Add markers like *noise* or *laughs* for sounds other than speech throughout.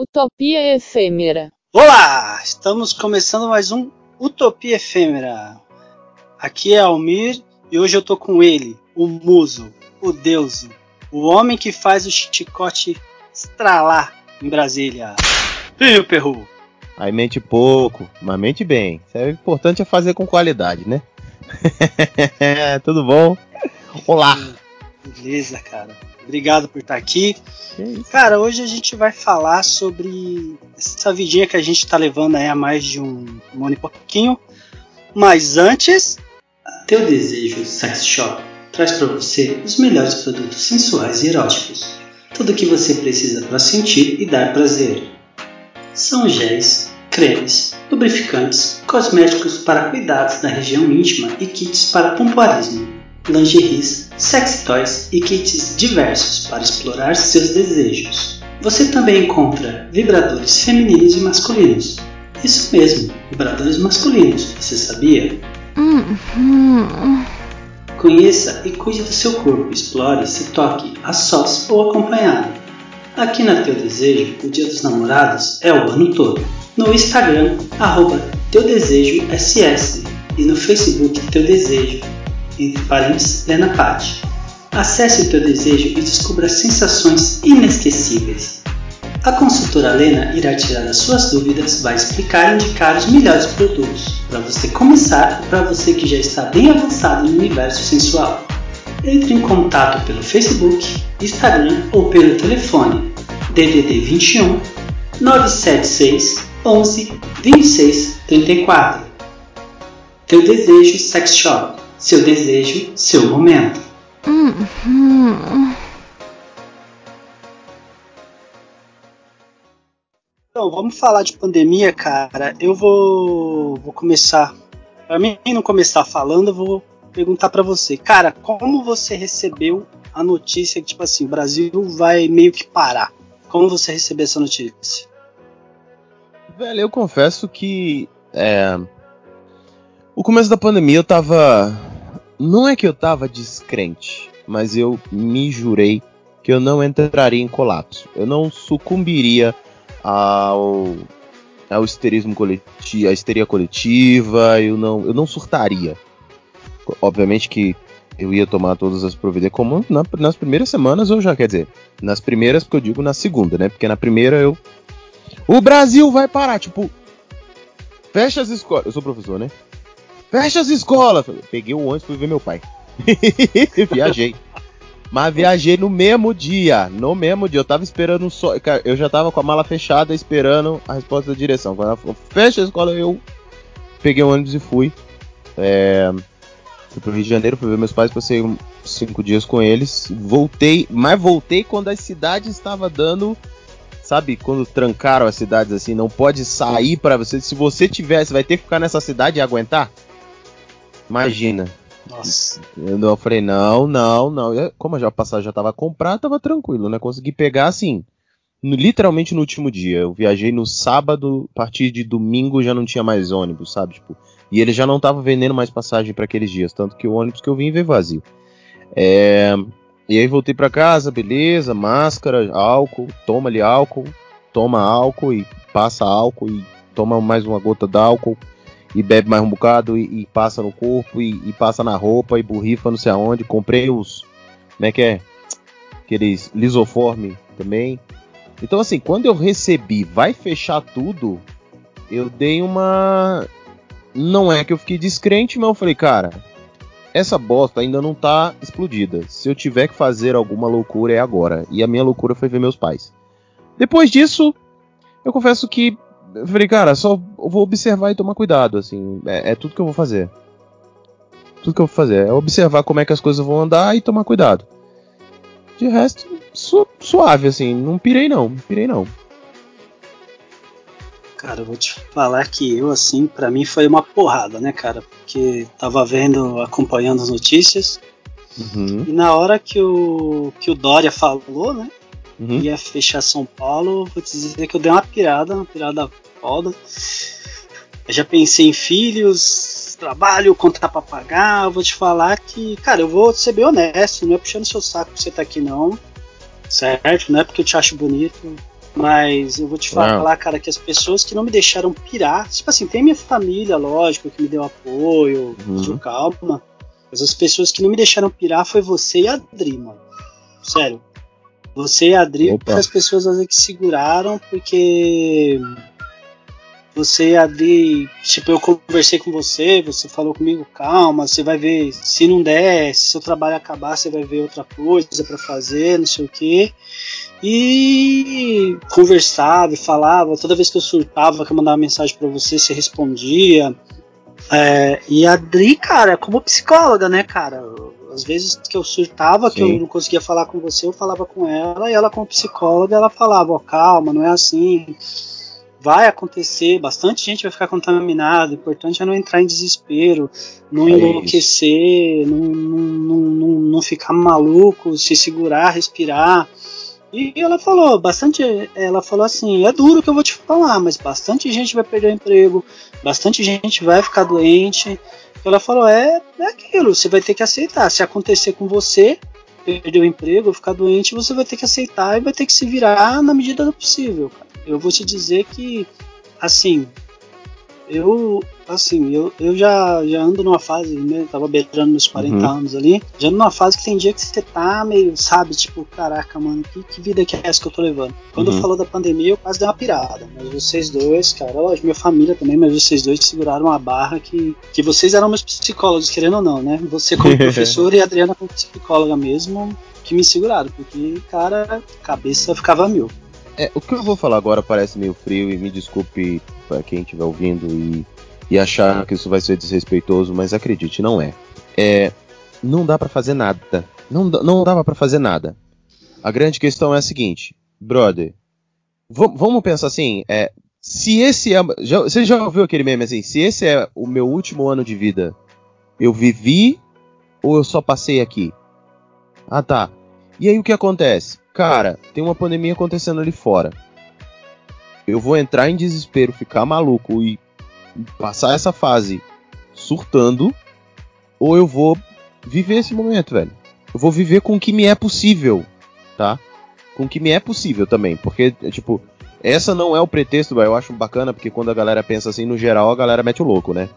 Utopia Efêmera. Olá! Estamos começando mais um Utopia Efêmera. Aqui é Almir e hoje eu tô com ele, o muso, o deuso, o homem que faz o chicote estralar em Brasília. E o Perru? Aí mente pouco, mas mente bem. O importante é fazer com qualidade, né? *laughs* Tudo bom? Olá! Beleza, cara. Obrigado por estar aqui. Cara, hoje a gente vai falar sobre essa vidinha que a gente está levando aí há mais de um, um ano e pouquinho. Mas antes. Teu Desejo Sex Shop traz para você os melhores produtos sensuais e eróticos. Tudo o que você precisa para sentir e dar prazer. São géis, cremes, lubrificantes, cosméticos para cuidados da região íntima e kits para pompoarismo, lingeries, sex toys e kits diversos para explorar seus desejos. Você também encontra vibradores femininos e masculinos. Isso mesmo, vibradores masculinos, você sabia? Conheça e cuide do seu corpo, explore, se toque, a sós ou acompanhado. Aqui na Teu Desejo, o Dia dos Namorados é o ano todo. No Instagram, arroba Teu Desejo SS e no Facebook Teu Desejo, entre parênteses, Lena Patti. Acesse o Teu Desejo e descubra sensações inesquecíveis. A consultora Lena irá tirar as suas dúvidas, vai explicar e indicar os melhores produtos para você começar e para você que já está bem avançado no universo sensual. Entre em contato pelo Facebook, Instagram ou pelo telefone DDD 21 976 11 26 34. Teu desejo sex shop. Seu desejo, seu momento. Então, vamos falar de pandemia, cara. Eu vou, vou começar. Para mim não começar falando, eu vou perguntar para você, cara, como você recebeu a notícia que tipo assim, o Brasil vai meio que parar? Como você recebeu essa notícia? Velho, eu confesso que é, o começo da pandemia eu tava. Não é que eu tava descrente, mas eu me jurei que eu não entraria em colapso. Eu não sucumbiria ao, ao histerismo coletivo, à histeria coletiva, eu não, eu não surtaria. Obviamente que eu ia tomar todas as providências, como na, nas primeiras semanas eu já, quer dizer, nas primeiras, porque eu digo na segunda, né? Porque na primeira eu. O Brasil vai parar, tipo. Fecha as escolas. Eu sou professor, né? Fecha as escolas. Peguei o ônibus e fui ver meu pai. *laughs* Viajei. Mas viajei no mesmo dia. No mesmo dia. Eu tava esperando só. Eu já tava com a mala fechada esperando a resposta da direção. Quando ela falou, fecha a escola, eu peguei o ônibus e fui. É, fui pro Rio de Janeiro, fui ver meus pais, passei cinco dias com eles. Voltei, mas voltei quando a cidade estava dando. Sabe, quando trancaram as cidades assim, não pode sair para você. Se você tivesse, vai ter que ficar nessa cidade e aguentar? Imagina. Nossa. Eu, falei, não, não, não. Eu, como a passagem já tava comprada, tava tranquilo, né? Consegui pegar assim, no, literalmente no último dia. Eu viajei no sábado, a partir de domingo já não tinha mais ônibus, sabe? Tipo, e ele já não tava vendendo mais passagem para aqueles dias, tanto que o ônibus que eu vim veio vazio. É, e aí voltei para casa, beleza, máscara, álcool, toma ali álcool, toma álcool e passa álcool e toma mais uma gota d'álcool e bebe mais um bocado e, e passa no corpo e, e, passa na roupa e borrifa não sei aonde. Comprei os. Como é que é? Aqueles lisoforme também. Então, assim, quando eu recebi, vai fechar tudo, eu dei uma. Não é que eu fiquei descrente, mas eu falei, cara, essa bosta ainda não tá explodida. Se eu tiver que fazer alguma loucura, é agora. E a minha loucura foi ver meus pais. Depois disso, eu confesso que eu falei, cara, só vou observar e tomar cuidado, assim. É, é, tudo que eu vou fazer. Tudo que eu vou fazer é observar como é que as coisas vão andar e tomar cuidado. De resto, su suave, assim. Não pirei, não. Não pirei, não. Cara, eu vou te falar que eu, assim, para mim foi uma porrada, né, cara? Porque tava vendo, acompanhando as notícias. Uhum. E na hora que o, que o Dória falou, né? Uhum. Ia fechar São Paulo, vou te dizer que eu dei uma pirada, uma pirada foda. Eu já pensei em filhos, trabalho, conta pra pagar. Vou te falar que, cara, eu vou ser bem honesto, não é puxando seu saco que você tá aqui, não. Certo? Não é porque eu te acho bonito. Mas eu vou te falar, cara, que as pessoas que não me deixaram pirar, tipo assim, tem minha família, lógico, que me deu apoio, uhum. calma. Mas as pessoas que não me deixaram pirar foi você e a Adri, mano. Sério. Você e a Adri, Opa. as pessoas às vezes que seguraram, porque você ali, tipo, eu conversei com você, você falou comigo, calma, você vai ver, se não der, se seu trabalho acabar, você vai ver outra coisa para fazer, não sei o que. E conversava e falava, toda vez que eu surtava, que eu mandava mensagem para você, você respondia. É, e a Adri, cara, como psicóloga, né, cara? Às vezes que eu surtava, Sim. que eu não conseguia falar com você, eu falava com ela, e ela, como psicóloga, ela falava: Ó, oh, calma, não é assim vai acontecer, bastante gente vai ficar contaminada, o importante é não entrar em desespero, não é enlouquecer, não, não, não, não, ficar maluco, se segurar, respirar. E ela falou, bastante, ela falou assim, é duro que eu vou te falar, mas bastante gente vai perder o emprego, bastante gente vai ficar doente. Ela falou, é, é aquilo, você vai ter que aceitar. Se acontecer com você, perder o emprego, ficar doente, você vai ter que aceitar e vai ter que se virar na medida do possível, cara eu vou te dizer que, assim, eu, assim, eu, eu já, já ando numa fase, né, tava beijando meus 40 uhum. anos ali, já ando numa fase que tem dia que você tá meio, sabe, tipo, caraca, mano, que, que vida que é essa que eu tô levando? Quando uhum. falou da pandemia, eu quase dei uma pirada, mas vocês dois, cara, lógico, minha família também, mas vocês dois seguraram a barra que, que vocês eram meus psicólogos, querendo ou não, né? Você como *laughs* professor e a Adriana como psicóloga mesmo, que me seguraram, porque, cara, cabeça ficava mil. É, o que eu vou falar agora parece meio frio e me desculpe para quem estiver ouvindo e, e achar que isso vai ser desrespeitoso, mas acredite, não é. É, não dá para fazer nada. Não, não dava para fazer nada. A grande questão é a seguinte, brother. Vamos pensar assim, é, se esse é, já, você já ouviu aquele meme assim? Se esse é o meu último ano de vida, eu vivi ou eu só passei aqui? Ah tá. E aí o que acontece? Cara, tem uma pandemia acontecendo ali fora. Eu vou entrar em desespero, ficar maluco e passar essa fase surtando, ou eu vou viver esse momento, velho. Eu vou viver com o que me é possível, tá? Com o que me é possível também, porque, tipo, essa não é o pretexto, velho. Eu acho bacana, porque quando a galera pensa assim, no geral, a galera mete o louco, né?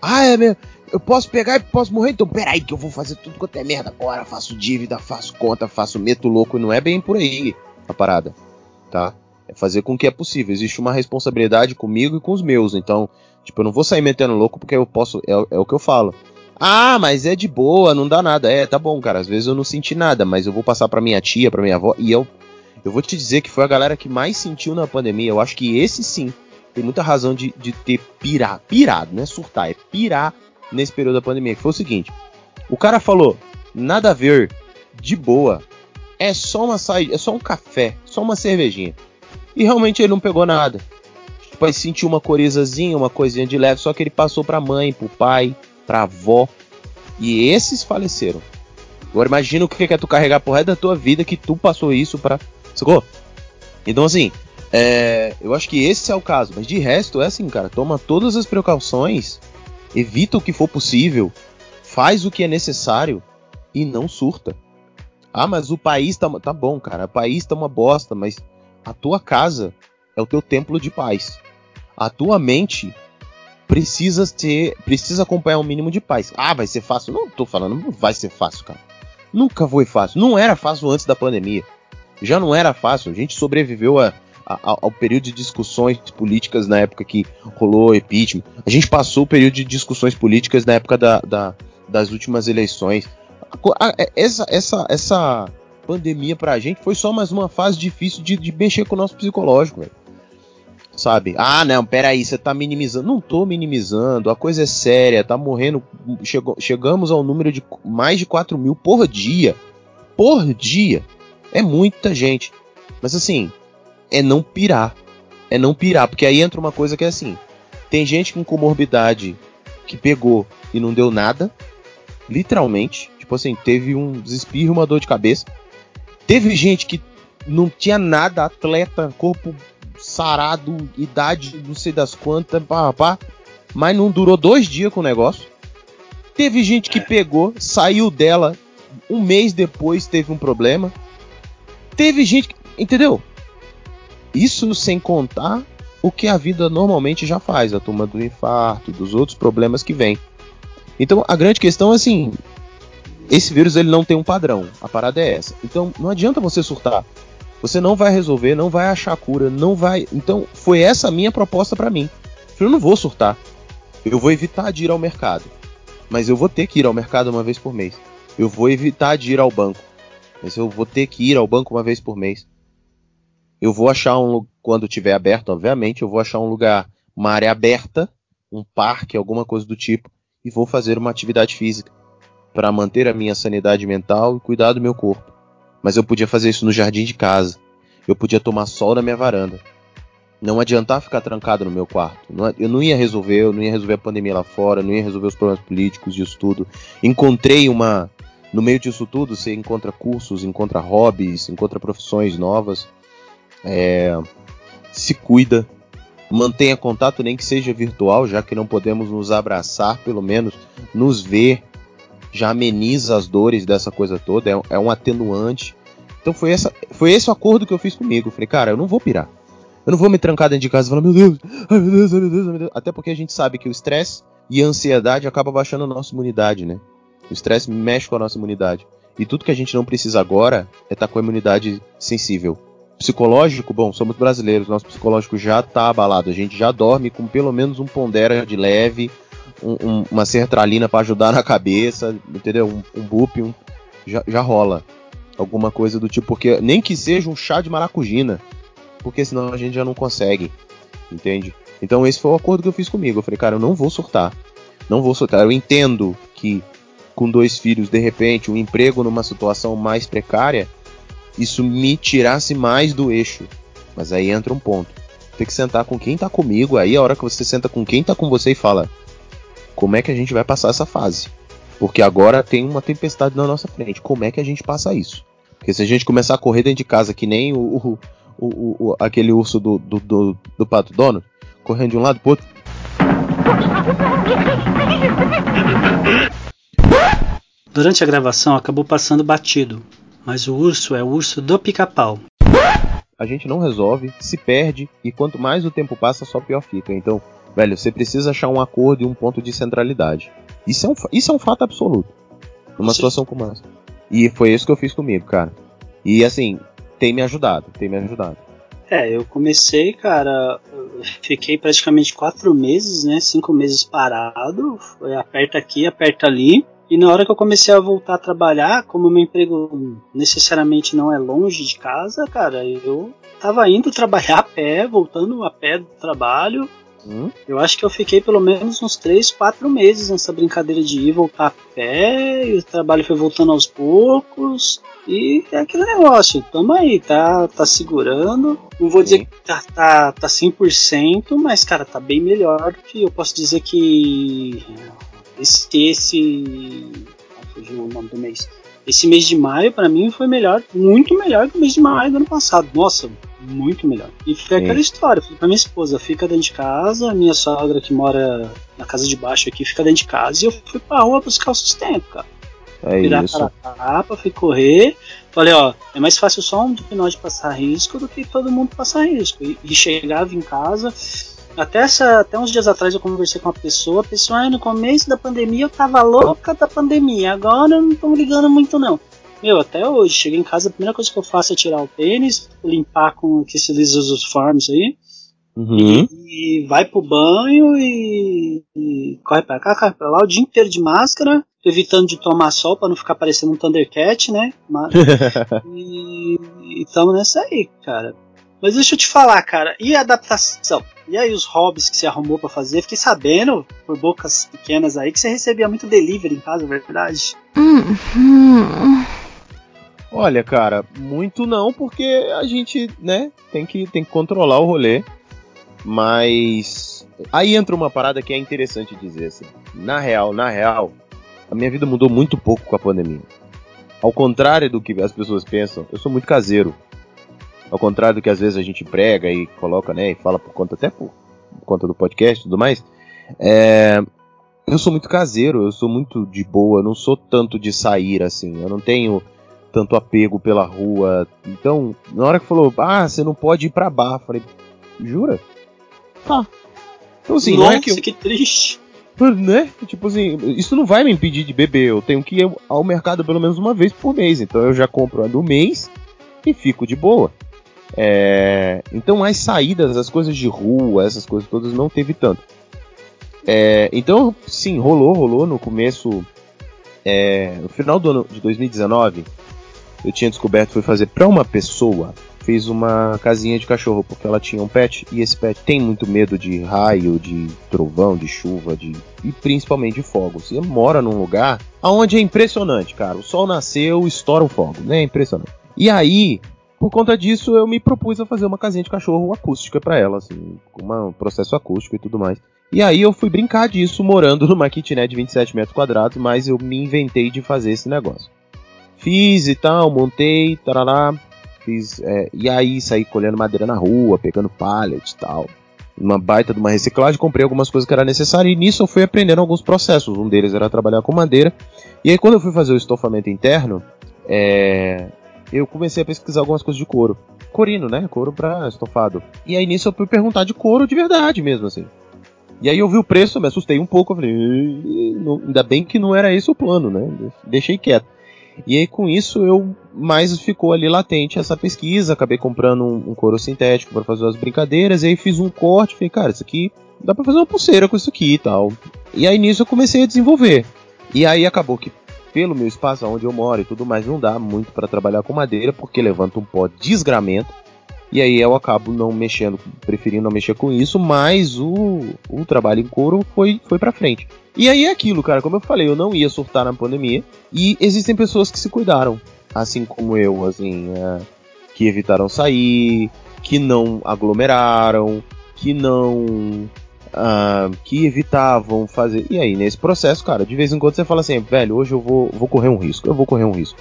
Ah, é mesmo? Eu posso pegar e posso morrer? Então, peraí, que eu vou fazer tudo quanto é merda agora. Faço dívida, faço conta, faço meto louco. Não é bem por aí a parada, tá? É fazer com que é possível. Existe uma responsabilidade comigo e com os meus. Então, tipo, eu não vou sair metendo louco porque eu posso. É, é o que eu falo. Ah, mas é de boa, não dá nada. É, tá bom, cara. Às vezes eu não senti nada, mas eu vou passar pra minha tia, pra minha avó. E eu, eu vou te dizer que foi a galera que mais sentiu na pandemia. Eu acho que esse sim tem muita razão de, de ter pirado. Pirado, não é surtar, é pirar nesse período da pandemia, que foi o seguinte: o cara falou, nada a ver, de boa, é só uma saída, é só um café, só uma cervejinha. E realmente ele não pegou nada. Ele sentiu uma corizazinha, uma coisinha de leve, só que ele passou pra mãe, pro pai, pra avó. E esses faleceram. Agora imagina o que é tu carregar por resto da tua vida que tu passou isso pra. Sacou? Então assim, é, eu acho que esse é o caso. Mas de resto, é assim, cara, toma todas as precauções evita o que for possível, faz o que é necessário e não surta. Ah, mas o país tá, tá bom, cara. O país tá uma bosta, mas a tua casa é o teu templo de paz. A tua mente precisa ter, precisa acompanhar um mínimo de paz. Ah, vai ser fácil? Não tô falando, não vai ser fácil, cara. Nunca foi fácil. Não era fácil antes da pandemia. Já não era fácil. A gente sobreviveu a ao período de discussões políticas na época que rolou o impeachment. A gente passou o período de discussões políticas na época da, da, das últimas eleições. Essa, essa, essa pandemia pra gente foi só mais uma fase difícil de, de mexer com o nosso psicológico, velho. Sabe? Ah, não, peraí, você tá minimizando. Não tô minimizando, a coisa é séria, tá morrendo. Chegou, chegamos ao número de mais de 4 mil por dia. Por dia. É muita gente. Mas assim, é não pirar. É não pirar, porque aí entra uma coisa que é assim: tem gente com comorbidade que pegou e não deu nada, literalmente. Tipo assim, teve um desespirro, uma dor de cabeça. Teve gente que não tinha nada, atleta, corpo sarado, idade não sei das quantas, pá, pá, mas não durou dois dias com o negócio. Teve gente que é. pegou, saiu dela, um mês depois teve um problema. Teve gente que. Entendeu? Isso sem contar o que a vida normalmente já faz, a turma do infarto, dos outros problemas que vem. Então a grande questão é assim, esse vírus ele não tem um padrão, a parada é essa. Então não adianta você surtar. Você não vai resolver, não vai achar cura, não vai. Então foi essa a minha proposta para mim. Eu não vou surtar. Eu vou evitar de ir ao mercado. Mas eu vou ter que ir ao mercado uma vez por mês. Eu vou evitar de ir ao banco. Mas eu vou ter que ir ao banco uma vez por mês. Eu vou achar um quando tiver aberto, obviamente, eu vou achar um lugar, uma área aberta, um parque, alguma coisa do tipo, e vou fazer uma atividade física para manter a minha sanidade mental e cuidar do meu corpo. Mas eu podia fazer isso no jardim de casa. Eu podia tomar sol na minha varanda. Não adiantar ficar trancado no meu quarto. eu não ia resolver, eu não ia resolver a pandemia lá fora, não ia resolver os problemas políticos disso tudo. Encontrei uma. No meio disso tudo, você encontra cursos, encontra hobbies, encontra profissões novas. É, se cuida, mantenha contato, nem que seja virtual, já que não podemos nos abraçar, pelo menos nos ver, já ameniza as dores dessa coisa toda, é, é um atenuante. Então foi, essa, foi esse o acordo que eu fiz comigo. falei, cara, eu não vou pirar. Eu não vou me trancar dentro de casa e falar, meu Deus, ai meu Deus, ai meu Deus, ai meu Deus. Até porque a gente sabe que o estresse e a ansiedade acaba baixando a nossa imunidade, né? O estresse mexe com a nossa imunidade. E tudo que a gente não precisa agora é estar tá com a imunidade sensível. Psicológico, bom, somos brasileiros, nosso psicológico já está abalado. A gente já dorme com pelo menos um pondera de leve, um, um, uma sertralina para ajudar na cabeça, entendeu? Um, um bup, um, já, já rola. Alguma coisa do tipo, porque nem que seja um chá de maracujina, porque senão a gente já não consegue, entende? Então esse foi o acordo que eu fiz comigo. Eu falei, cara, eu não vou surtar. Não vou surtar. Eu entendo que com dois filhos, de repente, um emprego numa situação mais precária, isso me tirasse mais do eixo. Mas aí entra um ponto. Tem que sentar com quem tá comigo. Aí a hora que você senta com quem tá com você e fala: Como é que a gente vai passar essa fase? Porque agora tem uma tempestade na nossa frente. Como é que a gente passa isso? Porque se a gente começar a correr dentro de casa que nem o, o, o, o aquele urso do, do, do, do Pato Dono, correndo de um lado pro outro. Durante a gravação acabou passando batido, mas o urso é o urso do pica-pau. A gente não resolve, se perde e quanto mais o tempo passa, só pior fica. Então, velho, você precisa achar um acordo e um ponto de centralidade. Isso é um, isso é um fato absoluto. Numa Sim. situação como essa. E foi isso que eu fiz comigo, cara. E assim, tem me ajudado, tem me ajudado. É, eu comecei, cara, fiquei praticamente quatro meses, né? Cinco meses parado. Foi aperta aqui, aperta ali. E na hora que eu comecei a voltar a trabalhar, como meu emprego necessariamente não é longe de casa, cara, eu tava indo *laughs* trabalhar a pé, voltando a pé do trabalho. Hum? Eu acho que eu fiquei pelo menos uns 3, 4 meses nessa brincadeira de ir e voltar a pé, e o trabalho foi voltando aos poucos. E é aquele negócio, tamo aí, tá, tá segurando. Não vou dizer Sim. que tá, tá, tá 100%, mas, cara, tá bem melhor que eu posso dizer que esse, esse fugiu o nome do mês. Esse mês de maio, para mim, foi melhor, muito melhor que o mês de maio do ano passado. Nossa, muito melhor. E foi Sim. aquela história, falei pra minha esposa, fica dentro de casa, minha sogra que mora na casa de baixo aqui, fica dentro de casa, e eu fui pra rua buscar o sustento, cara. É virar isso. para capa, fui correr. Falei, ó, é mais fácil só um de nós passar risco do que todo mundo passar risco. E, e chegava em casa, até, essa, até uns dias atrás eu conversei com uma pessoa, a pessoa, ah, no começo da pandemia eu tava louca da pandemia, agora eu não tô ligando muito não. Meu, até hoje, cheguei em casa, a primeira coisa que eu faço é tirar o tênis, limpar com aqueles os forms aí, uhum. e, e, vai pro banho e, e, corre pra cá, corre pra lá, o dia inteiro de máscara, evitando de tomar sol para não ficar parecendo um Thundercat, né? Mas, *laughs* e, e tamo nessa aí, cara. Mas deixa eu te falar, cara, e a adaptação? E aí os hobbies que você arrumou para fazer? Fiquei sabendo, por bocas pequenas aí, que você recebia muito delivery em casa, é verdade? Uhum. Olha, cara, muito não, porque a gente, né, tem que, tem que controlar o rolê. Mas aí entra uma parada que é interessante dizer assim. Na real, na real, a minha vida mudou muito pouco com a pandemia. Ao contrário do que as pessoas pensam, eu sou muito caseiro. Ao contrário do que às vezes a gente prega e coloca, né, e fala por conta até por, por conta do podcast e tudo mais. É, eu sou muito caseiro, eu sou muito de boa, eu não sou tanto de sair assim. Eu não tenho tanto apego pela rua. Então, na hora que falou, ah, você não pode ir pra bar, falei, jura? Tá. Então assim, Nossa, não é que, eu... que triste. *laughs* Né? Tipo assim, isso não vai me impedir de beber. Eu tenho que ir ao mercado pelo menos uma vez por mês. Então eu já compro a do mês e fico de boa. É... Então as saídas, as coisas de rua, essas coisas todas não teve tanto. É... Então, sim, rolou, rolou no começo. É... No final do ano de 2019, eu tinha descoberto foi fazer para uma pessoa fez uma casinha de cachorro porque ela tinha um pet e esse pet tem muito medo de raio, de trovão, de chuva, de e principalmente de fogos. E mora num lugar aonde é impressionante, cara. O sol nasceu, estoura um fogo, né? É impressionante. E aí, por conta disso, eu me propus a fazer uma casinha de cachorro acústica para ela, assim, com um processo acústico e tudo mais. E aí eu fui brincar disso morando numa kitnet de 27 metros quadrados, mas eu me inventei de fazer esse negócio. Fiz e tal, montei, tarará, Fiz, é, e aí saí colhendo madeira na rua, pegando pallet e tal. Uma baita de uma reciclagem, comprei algumas coisas que era necessário e nisso eu fui aprendendo alguns processos. Um deles era trabalhar com madeira. E aí quando eu fui fazer o estofamento interno, é, eu comecei a pesquisar algumas coisas de couro. Corino, né? Couro pra estofado. E aí nisso eu fui perguntar de couro de verdade mesmo, assim. E aí eu vi o preço, me assustei um pouco, eu falei, ainda bem que não era esse o plano, né? Deixei quieto. E aí com isso eu mais ficou ali latente essa pesquisa, acabei comprando um, um couro sintético para fazer as brincadeiras, e aí fiz um corte, falei, cara, isso aqui dá para fazer uma pulseira com isso aqui e tal. E aí nisso eu comecei a desenvolver. E aí acabou que pelo meu espaço onde eu moro e tudo mais não dá muito para trabalhar com madeira porque levanta um pó de desgramento. E aí eu acabo não mexendo, preferindo não mexer com isso, mas o, o trabalho em couro foi, foi pra frente. E aí é aquilo, cara, como eu falei, eu não ia surtar na pandemia. E existem pessoas que se cuidaram, assim como eu, assim, é, que evitaram sair, que não aglomeraram, que não. Uh, que evitavam fazer. E aí, nesse processo, cara, de vez em quando você fala assim, velho, hoje eu vou, vou correr um risco, eu vou correr um risco.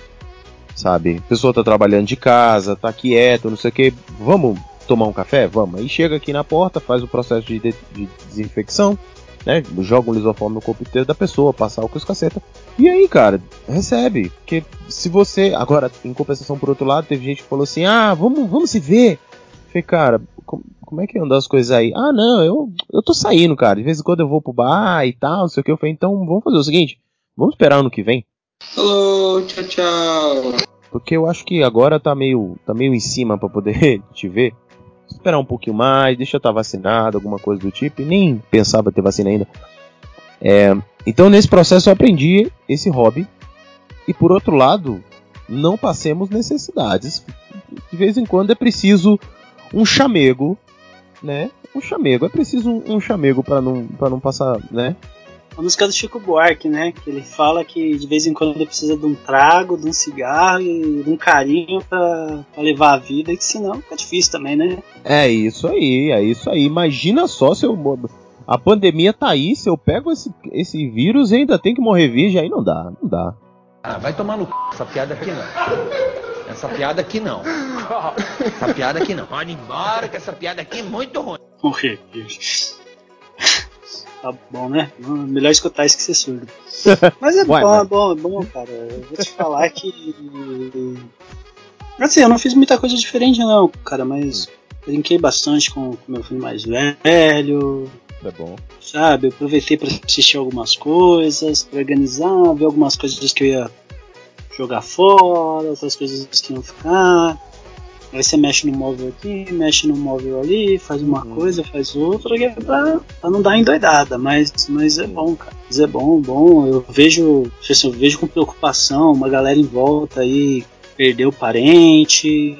Sabe? A pessoa tá trabalhando de casa, tá quieto, não sei o que, vamos tomar um café? Vamos. Aí chega aqui na porta, faz o processo de, de, de desinfecção, né? Joga um lisoforme no corpo inteiro da pessoa, passar o que os caceta. E aí, cara, recebe. Porque se você. Agora, em compensação, por outro lado, teve gente que falou assim: ah, vamos, vamos se ver. Falei, cara, como, é que andam as coisas aí? Ah, não, eu, eu tô saindo, cara. De vez em quando eu vou pro bar e tal, não sei o que. Eu falei, então vamos fazer o seguinte: vamos esperar ano que vem. Hello, tchau, tchau. Porque eu acho que agora tá meio, tá meio em cima para poder *laughs* te ver esperar um pouquinho mais, deixa eu estar vacinado, alguma coisa do tipo, e nem pensava ter vacina ainda. É, então nesse processo eu aprendi esse hobby, e por outro lado, não passemos necessidades. De vez em quando é preciso um chamego, né? Um chamego, é preciso um, um chamego para não, pra não passar, né? A música do Chico Buarque, né? Que ele fala que de vez em quando ele precisa de um trago, de um cigarro e de um carinho para levar a vida, que senão fica difícil também, né? É isso aí, é isso aí. Imagina só se eu. A pandemia tá aí, se eu pego esse, esse vírus e ainda tem que morrer virgem, aí não dá, não dá. Ah, vai tomar no c... essa piada aqui não. Essa piada aqui não. Essa piada aqui não. Pode ir embora que essa piada aqui é muito ruim. Morrer virgem. Tá bom, né? Melhor escutar isso que ser surdo. Mas é *laughs* Ué, bom, mas... é bom, é bom, cara. Eu vou te falar que. Assim, eu não fiz muita coisa diferente, não, cara, mas brinquei bastante com o meu filho mais velho. É bom. Sabe, eu aproveitei para assistir algumas coisas, pra organizar, ver algumas coisas que eu ia jogar fora, outras coisas que iam ficar. Aí você mexe no móvel aqui, mexe no móvel ali, faz uma uhum. coisa, faz outra, que é pra, pra, não dar endoidada, mas, mas é bom, cara. Mas é bom, bom. Eu vejo, eu vejo com preocupação uma galera em volta aí perdeu parente.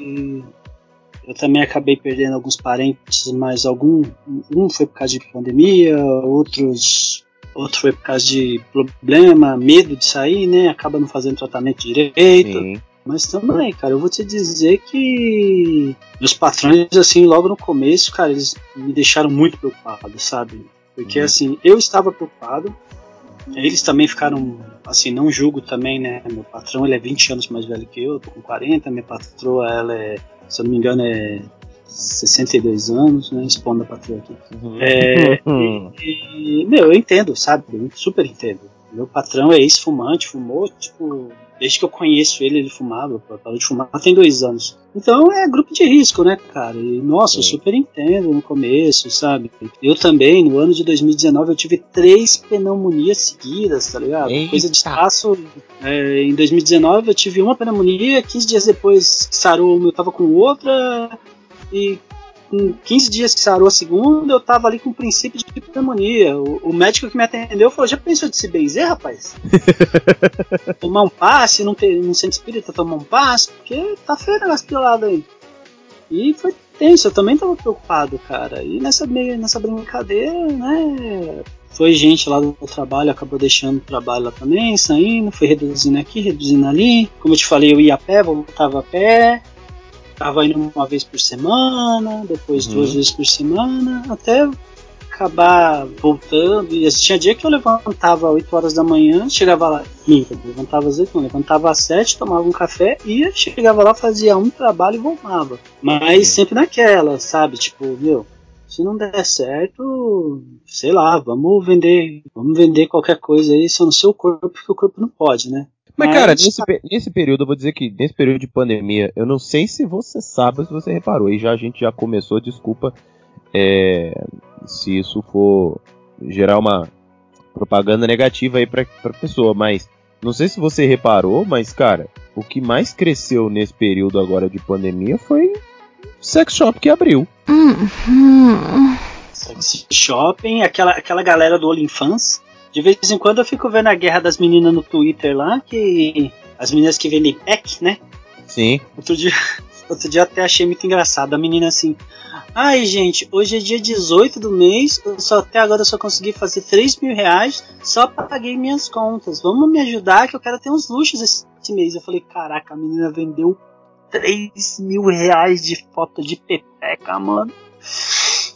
Eu também acabei perdendo alguns parentes, mas algum um foi por causa de pandemia, outros outro foi por causa de problema, medo de sair, né? Acaba não fazendo tratamento direito. Sim. Mas também, cara, eu vou te dizer que meus patrões, assim, logo no começo, cara, eles me deixaram muito preocupado, sabe? Porque, uhum. assim, eu estava preocupado, eles também ficaram, assim, não julgo também, né? Meu patrão, ele é 20 anos mais velho que eu, eu tô com 40, minha patroa, ela é, se eu não me engano, é 62 anos, né? Expondo a patroa aqui. Uhum. É, *laughs* e, e, meu, eu entendo, sabe? Eu super entendo. Meu patrão é ex-fumante, fumou, tipo, Desde que eu conheço ele, ele fumava, parou de fumar tem dois anos. Então é grupo de risco, né, cara? E nossa, eu super entendo no começo, sabe? Eu também, no ano de 2019, eu tive três pneumonias seguidas, tá ligado? Eita. Coisa de espaço. É, em 2019 eu tive uma pneumonia, 15 dias depois sarou, eu tava com outra, e com 15 dias que sarou a segunda, eu tava ali com o princípio de pneumonia. O, o médico que me atendeu falou: já pensou de se benzer, rapaz? *laughs* tomar um passe, não ter um centro espírita tomar um passe, porque tá feio o negócio de lado aí. E foi tenso, eu também tava preocupado, cara. E nessa, nessa brincadeira, né? Foi gente lá do trabalho, acabou deixando o trabalho lá também, saindo, foi reduzindo aqui, reduzindo ali. Como eu te falei, eu ia a pé, voltava a pé. Tava indo uma vez por semana, depois Uhum. duas vezes por semana, até acabar voltando. E assim, tinha dia que eu levantava às 8 horas da manhã, chegava lá, minta, levantava às 8, não, levantava às 7, tomava um café, ia, chegava lá, fazia um trabalho e voltava. Mas sempre naquela, sabe? Tipo, meu, se não der certo, sei lá, vamos vender, vamos vender qualquer coisa aí, só no seu corpo, porque o corpo não pode, né? Mas, cara, nesse, pe- nesse período, eu vou dizer que nesse período de pandemia, eu não sei se você sabe, se você reparou, e já a gente já começou, desculpa é, se isso for gerar uma propaganda negativa aí pra, pra pessoa, mas não sei se você reparou, mas, cara, o que mais cresceu nesse período agora de pandemia foi o sex shop que abriu. Sex shopping, aquela, aquela galera do OnlyFans. De vez em quando eu fico vendo a guerra das meninas no Twitter lá, que. As meninas que vendem pack, né? Sim. Outro dia, *laughs* outro dia até achei muito engraçado. A menina assim. Ai, gente, hoje é dia 18 do mês. Eu só, até agora eu só consegui fazer 3 mil reais. Só paguei minhas contas. Vamos me ajudar que eu quero ter uns luxos esse, esse mês. Eu falei, caraca, a menina vendeu 3 mil reais de foto de pepeca, mano.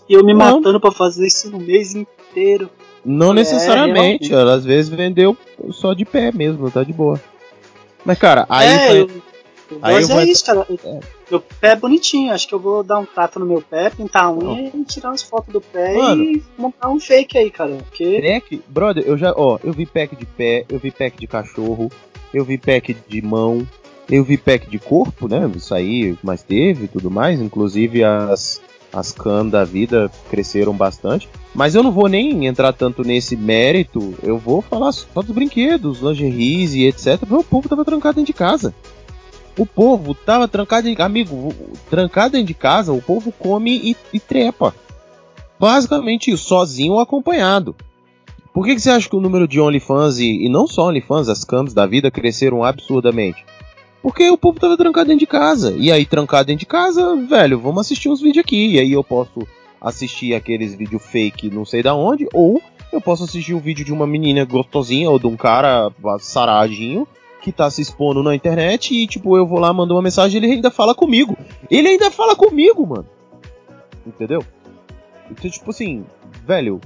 E eu me Não. matando pra fazer isso no mês inteiro. Não É, necessariamente, realmente. ela às vezes vendeu só de pé mesmo, tá de boa. Mas, cara, aí é, foi- eu, aí mas eu é vou- isso, cara. É. Meu pé é bonitinho. Acho que eu vou dar um trato no meu pé, pintar a unha e tirar umas fotos do pé Mano. e montar um fake aí, cara. Porque Pack, brother, eu já, ó, eu vi pack de pé, eu vi pack de cachorro, eu vi pack de mão, eu vi pack de corpo, né? Isso aí, mas teve e tudo mais, inclusive as as cam da vida cresceram bastante. Mas eu não vou nem entrar tanto nesse mérito, eu vou falar só dos brinquedos, lingeries e etc. Porque o povo tava trancado dentro de casa. O povo tava trancado em amigo, o- trancado dentro de casa, o povo come e, e trepa. Basicamente isso, sozinho ou acompanhado. Por que, que você acha que o número de OnlyFans e, e não só OnlyFans, as cams da vida cresceram absurdamente? Porque o povo tava trancado dentro de casa. E aí, trancado dentro de casa, velho, vamos assistir uns vídeos aqui. E aí eu posso assistir aqueles vídeos fake não sei da onde, ou eu posso assistir um vídeo de uma menina gostosinha ou de um cara saradinho que tá se expondo na internet e, tipo, eu vou lá, mando uma mensagem ele ainda fala comigo. Ele ainda fala comigo, mano. Entendeu? Então, tipo assim, velho,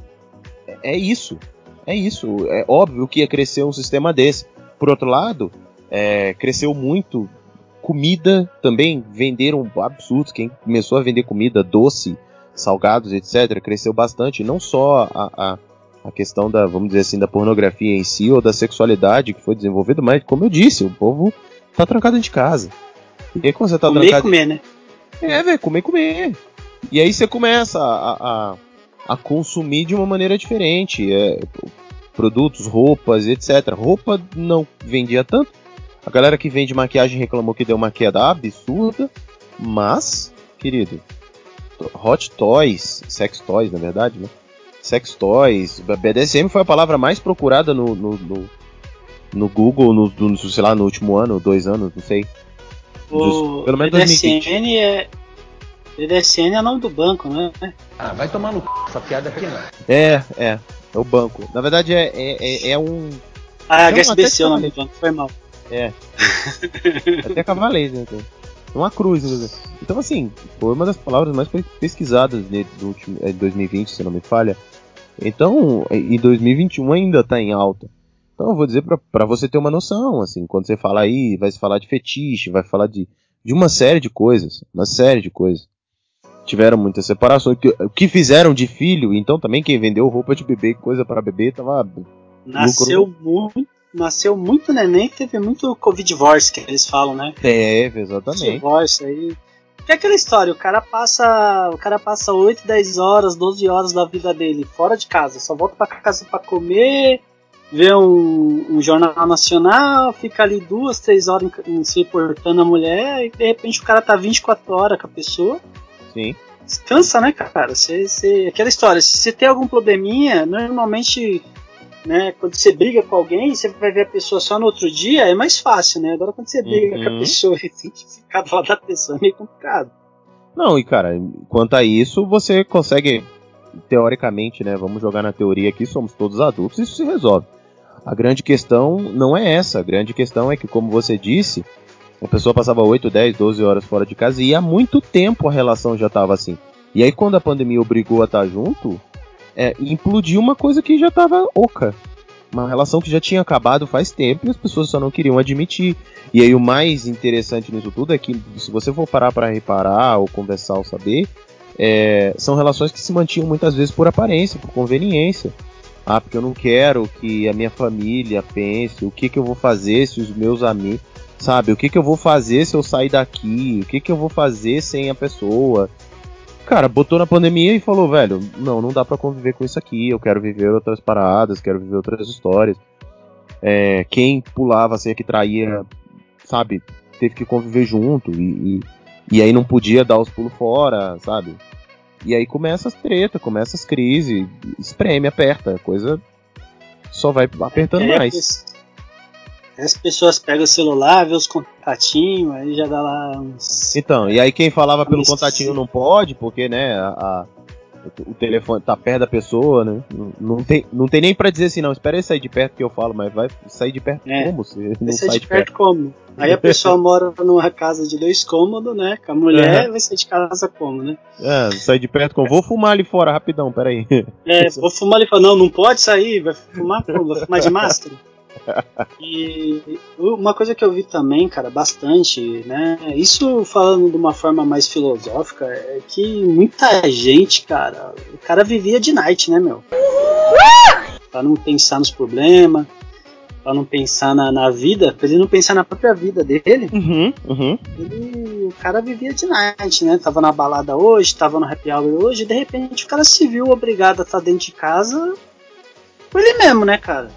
é- é isso. É isso. É óbvio que ia crescer um sistema desse. Por outro lado, é, cresceu muito comida também. Venderam absurdos. Quem começou a vender comida, doce, salgados, etc., cresceu bastante. Não só a, a, a questão da, vamos dizer assim, da pornografia em si ou da sexualidade que foi desenvolvida, mas, como eu disse, o povo tá trancado dentro de casa. E aí, quando você tá comer, trancado. comer, né? É, velho, comer, comer. E aí você começa a, a, a consumir de uma maneira diferente. É, produtos, roupas, etc. Roupa não vendia tanto. A galera que vende maquiagem reclamou que deu uma queda absurda. Mas, querido, hot toys, sex toys na verdade, né? Sex toys, BDSM foi a palavra mais procurada no, no, no, no Google, no, no, sei lá, no último ano, dois anos, não sei. O pelo menos BDSN é. BDSN é o nome do banco, né? Ah, vai tomar no c... essa piada aqui não. É, é. É o banco. Na verdade é, é, é, é um. Ah, HSBC é o nome do banco, foi mal. É. Até cavaleiro, né? Uma cruz. né? Então, assim, foi uma das palavras mais pe- pesquisadas de, do último, é, de 2020, se não me falha. Então, em 2021 ainda tá em alta. Então, eu vou dizer pra, pra você ter uma noção, assim, quando você fala aí, vai se falar de fetiche, vai falar de, de uma série de coisas. Uma série de coisas. Tiveram muitas separações. que- O que fizeram de filho, então também quem vendeu roupa de bebê, coisa para bebê, tava Nasceu muito, nasceu muito neném, teve muito Covid divorce que eles falam, né? Teve, exatamente. Divórcio aí. Que é aquela história, o cara passa. O cara passa 8, 10 horas, 12 horas da vida dele fora de casa, só volta para casa para comer, vê um, um, jornal nacional, fica ali duas, três horas em, em, se portando a mulher, e de repente o cara tá 24 horas com a pessoa. Sim. Descansa, né, cara? Você, você, aquela história, se você tem algum probleminha, normalmente né? Quando você briga com alguém, você vai ver a pessoa só no outro dia, é mais fácil, né? Agora quando você briga uhum. com a uhum. pessoa *laughs* e tem que ficar do lado da pessoa, é meio complicado. Não, e cara, quanto a isso, você consegue, teoricamente, né? Vamos jogar na teoria aqui, somos todos adultos, isso se resolve. A grande questão não é essa, a grande questão é que, como você disse, a pessoa passava 8, 10, 12 horas fora de casa e há muito tempo a relação já estava assim. E aí, quando a pandemia obrigou a estar tá junto, é, implodiu uma coisa que já estava oca. Uma relação que já tinha acabado faz tempo e as pessoas só não queriam admitir. E aí o mais interessante nisso tudo é que se você for parar para reparar ou conversar ou saber, é, são relações que se mantinham muitas vezes por aparência, por conveniência. Ah, porque eu não quero que a minha família pense o que, que eu vou fazer se os meus amigos. Sabe, o que, que eu vou fazer se eu sair daqui? O que, que eu vou fazer sem a pessoa? Cara, botou na pandemia e falou, velho, não, não dá para conviver com isso aqui, eu quero viver outras paradas, quero viver outras histórias. É, quem pulava assim, que traía, sabe, teve que conviver junto e, e, e aí não podia dar os pulos fora, sabe? E aí começa as treta, começa as crises, espreme, aperta, a coisa só vai apertando é, mais. As pessoas pegam o celular, vê os contatinhos, aí já dá lá uns. Então, e aí quem falava pelo contatinho não pode, porque, né, a, o telefone tá perto da pessoa, né? Não, não, tem, não tem nem pra dizer assim, não, espera ele sair de perto que eu falo, mas vai sair de perto é, como? Se não sair sai de perto, perto como? Aí a pessoa *laughs* mora numa casa de dois cômodos, né? Com a mulher, vai sair de casa como, né? É, sai de perto como? Vou fumar ali fora, rapidão, peraí. É, vou fumar ali fora. Não, não pode sair, vai fumar como? Vai fumar de máscara? E uma coisa que eu vi também, cara, bastante, né? Isso falando de uma forma mais filosófica, é que muita gente, cara, o cara vivia de night, né, meu? Pra não pensar nos problemas, pra não pensar na, na vida, pra ele não pensar na própria vida dele. Uhum, uhum. Ele, o cara vivia de night, né? Tava na balada hoje, tava no happy hour hoje, e de repente o cara se viu obrigado a estar dentro de casa por ele mesmo, né, cara?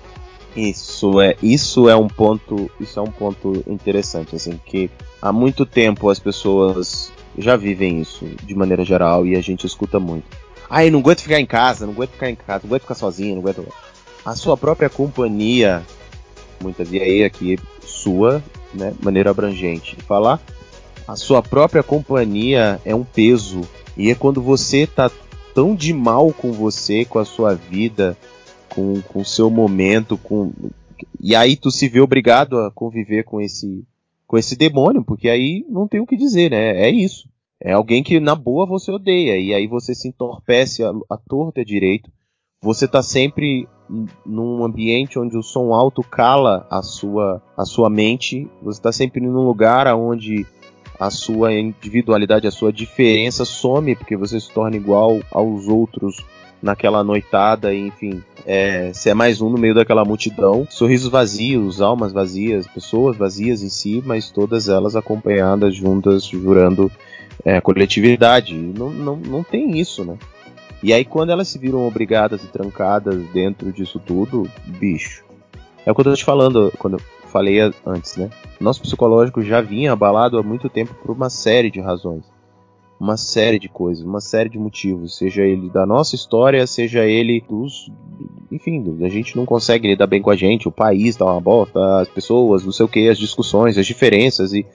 Isso é, isso é um ponto, isso é um ponto interessante, assim, que há muito tempo as pessoas já vivem isso de maneira geral e a gente escuta muito. Ai, não aguento ficar em casa, não aguento ficar em casa, não aguento ficar sozinho, não aguento. A sua própria companhia, muitas vezes aí aqui sua, né, maneira abrangente de falar, a sua própria companhia é um peso e é quando você tá tão de mal com você, com a sua vida, com o seu momento, com e aí tu se vê obrigado a conviver com esse com esse demônio, porque aí não tem o que dizer, né? É isso. É alguém que na boa você odeia e aí você se entorpece a, a torta direito. Você tá sempre num ambiente onde o som alto cala a sua a sua mente. Você está sempre num lugar onde a sua individualidade, a sua diferença some porque você se torna igual aos outros naquela noitada, enfim, é, é mais um no meio daquela multidão. Sorrisos vazios, almas vazias, pessoas vazias em si, mas todas elas acompanhadas juntas, jurando é, coletividade. Não, não, não tem isso, né? E aí, quando elas se viram obrigadas e trancadas dentro disso tudo, bicho. É o que eu tô te falando quando eu falei antes, né? Nosso psicológico já vinha abalado há muito tempo por uma série de razões uma série de coisas, uma série de motivos, seja ele da nossa história, seja ele dos. Enfim, a gente não consegue lidar bem com a gente, o país tá uma bosta, as pessoas, não sei o que, as discussões, as diferenças, e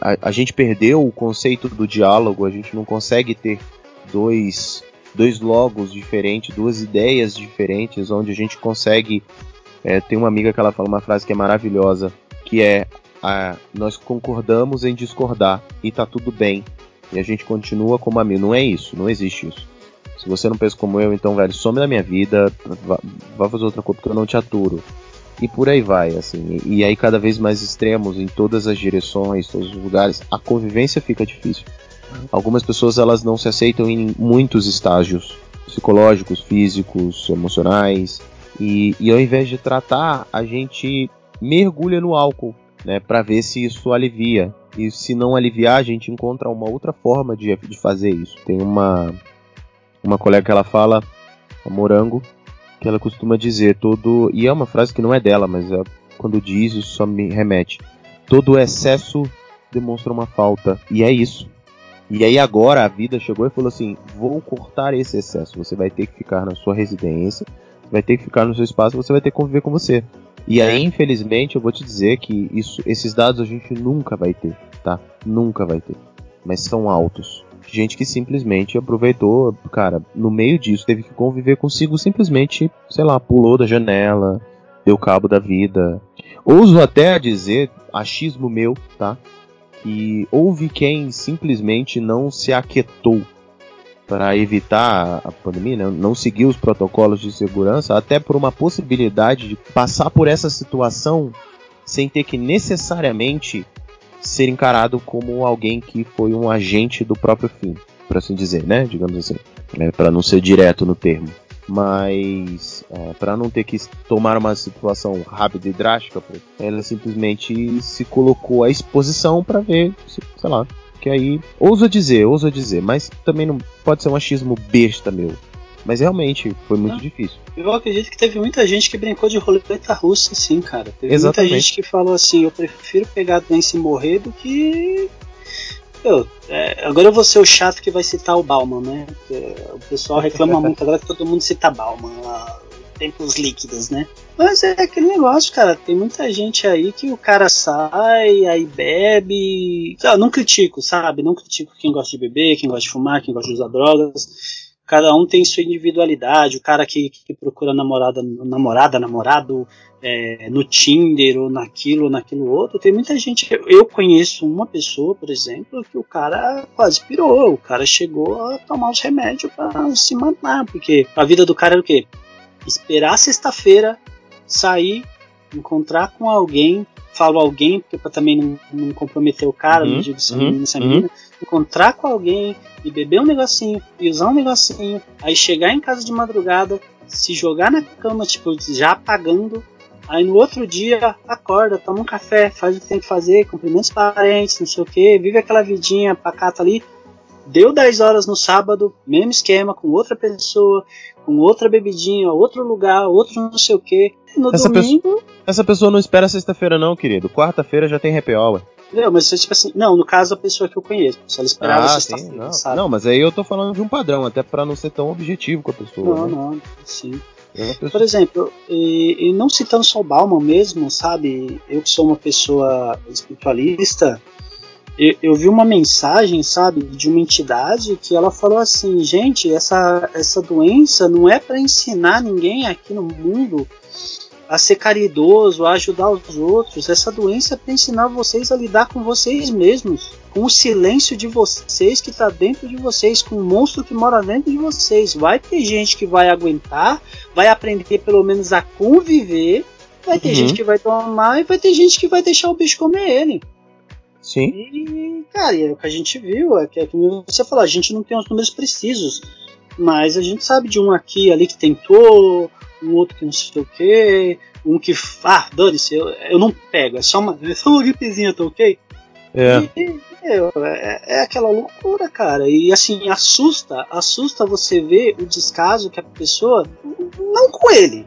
a, a gente perdeu o conceito do diálogo, a gente não consegue ter dois, dois logos diferentes, duas ideias diferentes, onde a gente consegue. É, tem uma amiga que ela fala uma frase que é maravilhosa, que é a, nós concordamos em discordar e tá tudo bem e a gente continua como amigo. Não é isso, não existe isso. Se você não pensa como eu, então, velho, some da minha vida, vá, fazer outra coisa porque eu não te aturo. E por aí vai, assim. E, e aí cada vez mais extremos em todas as direções, todos os lugares, a convivência fica difícil. Algumas pessoas elas não se aceitam em muitos estágios psicológicos, físicos, emocionais. E, e ao invés de tratar, a gente mergulha no álcool, né, para ver se isso alivia. E se não aliviar, a gente encontra uma outra forma de, de fazer isso. Tem uma uma colega que ela fala, a Morango, que ela costuma dizer todo e é uma frase que não é dela, mas é, quando diz isso só me remete. Todo excesso demonstra uma falta e é isso. E aí agora a vida chegou e falou assim: vou cortar esse excesso. Você vai ter que ficar na sua residência, vai ter que ficar no seu espaço, você vai ter que conviver com você. E aí, infelizmente, eu vou te dizer que isso, esses dados a gente nunca vai ter, tá? Nunca vai ter. Mas são altos. Gente que simplesmente aproveitou, cara, no meio disso, teve que conviver consigo, simplesmente, sei lá, pulou da janela, deu cabo da vida. Ouso até dizer, achismo meu, tá? Que houve quem simplesmente não se aquietou para evitar a pandemia, né? não seguiu os protocolos de segurança, até por uma possibilidade de passar por essa situação sem ter que necessariamente ser encarado como alguém que foi um agente do próprio fim, por assim dizer, né? Digamos assim, é, para não ser direto no termo. Mas é, para não ter que tomar uma situação rápida e drástica, ela simplesmente se colocou à exposição para ver, sei lá, que aí, ouso dizer, ouso dizer, mas também não pode ser um achismo besta meu. Mas realmente foi muito não. difícil. Eu acredito que teve muita gente que brincou de roleta russa, assim, cara. Teve Exatamente. muita gente que falou assim: eu prefiro pegar a doença e morrer do que. Eu, é, agora eu vou ser o chato que vai citar o Bauman, né? Porque o pessoal reclama muito agora que todo mundo cita Bauman. Tempos líquidos, né? Mas é aquele negócio, cara. Tem muita gente aí que o cara sai, aí bebe. Ah, não critico, sabe? Não critico quem gosta de beber, quem gosta de fumar, quem gosta de usar drogas. Cada um tem sua individualidade. O cara que, que procura namorada, namorada, namorado é, no Tinder ou naquilo ou naquilo outro. Tem muita gente. Eu conheço uma pessoa, por exemplo, que o cara quase pirou. O cara chegou a tomar os remédios para se matar, porque a vida do cara era o quê? esperar sexta-feira sair, encontrar com alguém, falo alguém, porque para também não, não, comprometer o cara, uhum, não digo se uhum, essa menina, uhum. encontrar com alguém e beber um negocinho e usar um negocinho, aí chegar em casa de madrugada, se jogar na cama, tipo, já apagando, aí no outro dia acorda, toma um café, faz o que tem que fazer, cumprimenta os parentes, não sei o que, vive aquela vidinha pacata ali, Deu 10 horas no sábado, mesmo esquema, com outra pessoa, com outra bebidinha, outro lugar, outro não sei o que. No essa domingo. Pessoa, essa pessoa não espera sexta-feira, não, querido. Quarta-feira já tem happy hour. Entendeu? Mas tipo assim, não, no caso a pessoa que eu conheço, se ela esperava ah, sexta-feira, não. não, mas aí eu tô falando de um padrão, até para não ser tão objetivo com a pessoa. Não, né? não, sim. É Por exemplo, e, e, não citando só o Bauman mesmo, sabe? Eu que sou uma pessoa espiritualista, eu, eu, vi uma mensagem, sabe, de uma entidade que ela falou assim: gente, essa, essa doença não é para ensinar ninguém aqui no mundo a ser caridoso, a ajudar os outros. Essa doença é para ensinar vocês a lidar com vocês mesmos, com o silêncio de vocês que está dentro de vocês, com o monstro que mora dentro de vocês. Vai ter gente que vai aguentar, vai aprender pelo menos a conviver. Vai ter uhum. gente que vai tomar e vai ter gente que vai deixar o bicho comer ele. Sim. E, cara, e é o que a gente viu, é que, é que você falou, a gente não tem os números precisos, mas a gente sabe de um aqui ali que tentou, um outro que não sei o que, um que, ah, dane-se, eu, eu não pego, é só uma, é só uma gripezinha, tá ok? É. E, é, é, aquela loucura, cara. E assim, assusta, assusta você ver o descaso que a pessoa. Não com ele,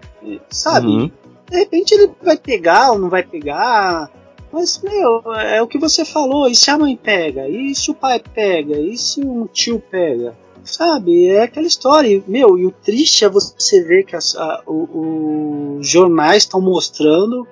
sabe? Uhum. De repente ele vai pegar ou não vai pegar. Mas, meu, é o que você falou. E se a mãe pega? E se o pai pega? E se o tio pega? Sabe? É aquela história. Meu, e o triste é você ver que as, a, o, os jornais estão mostrando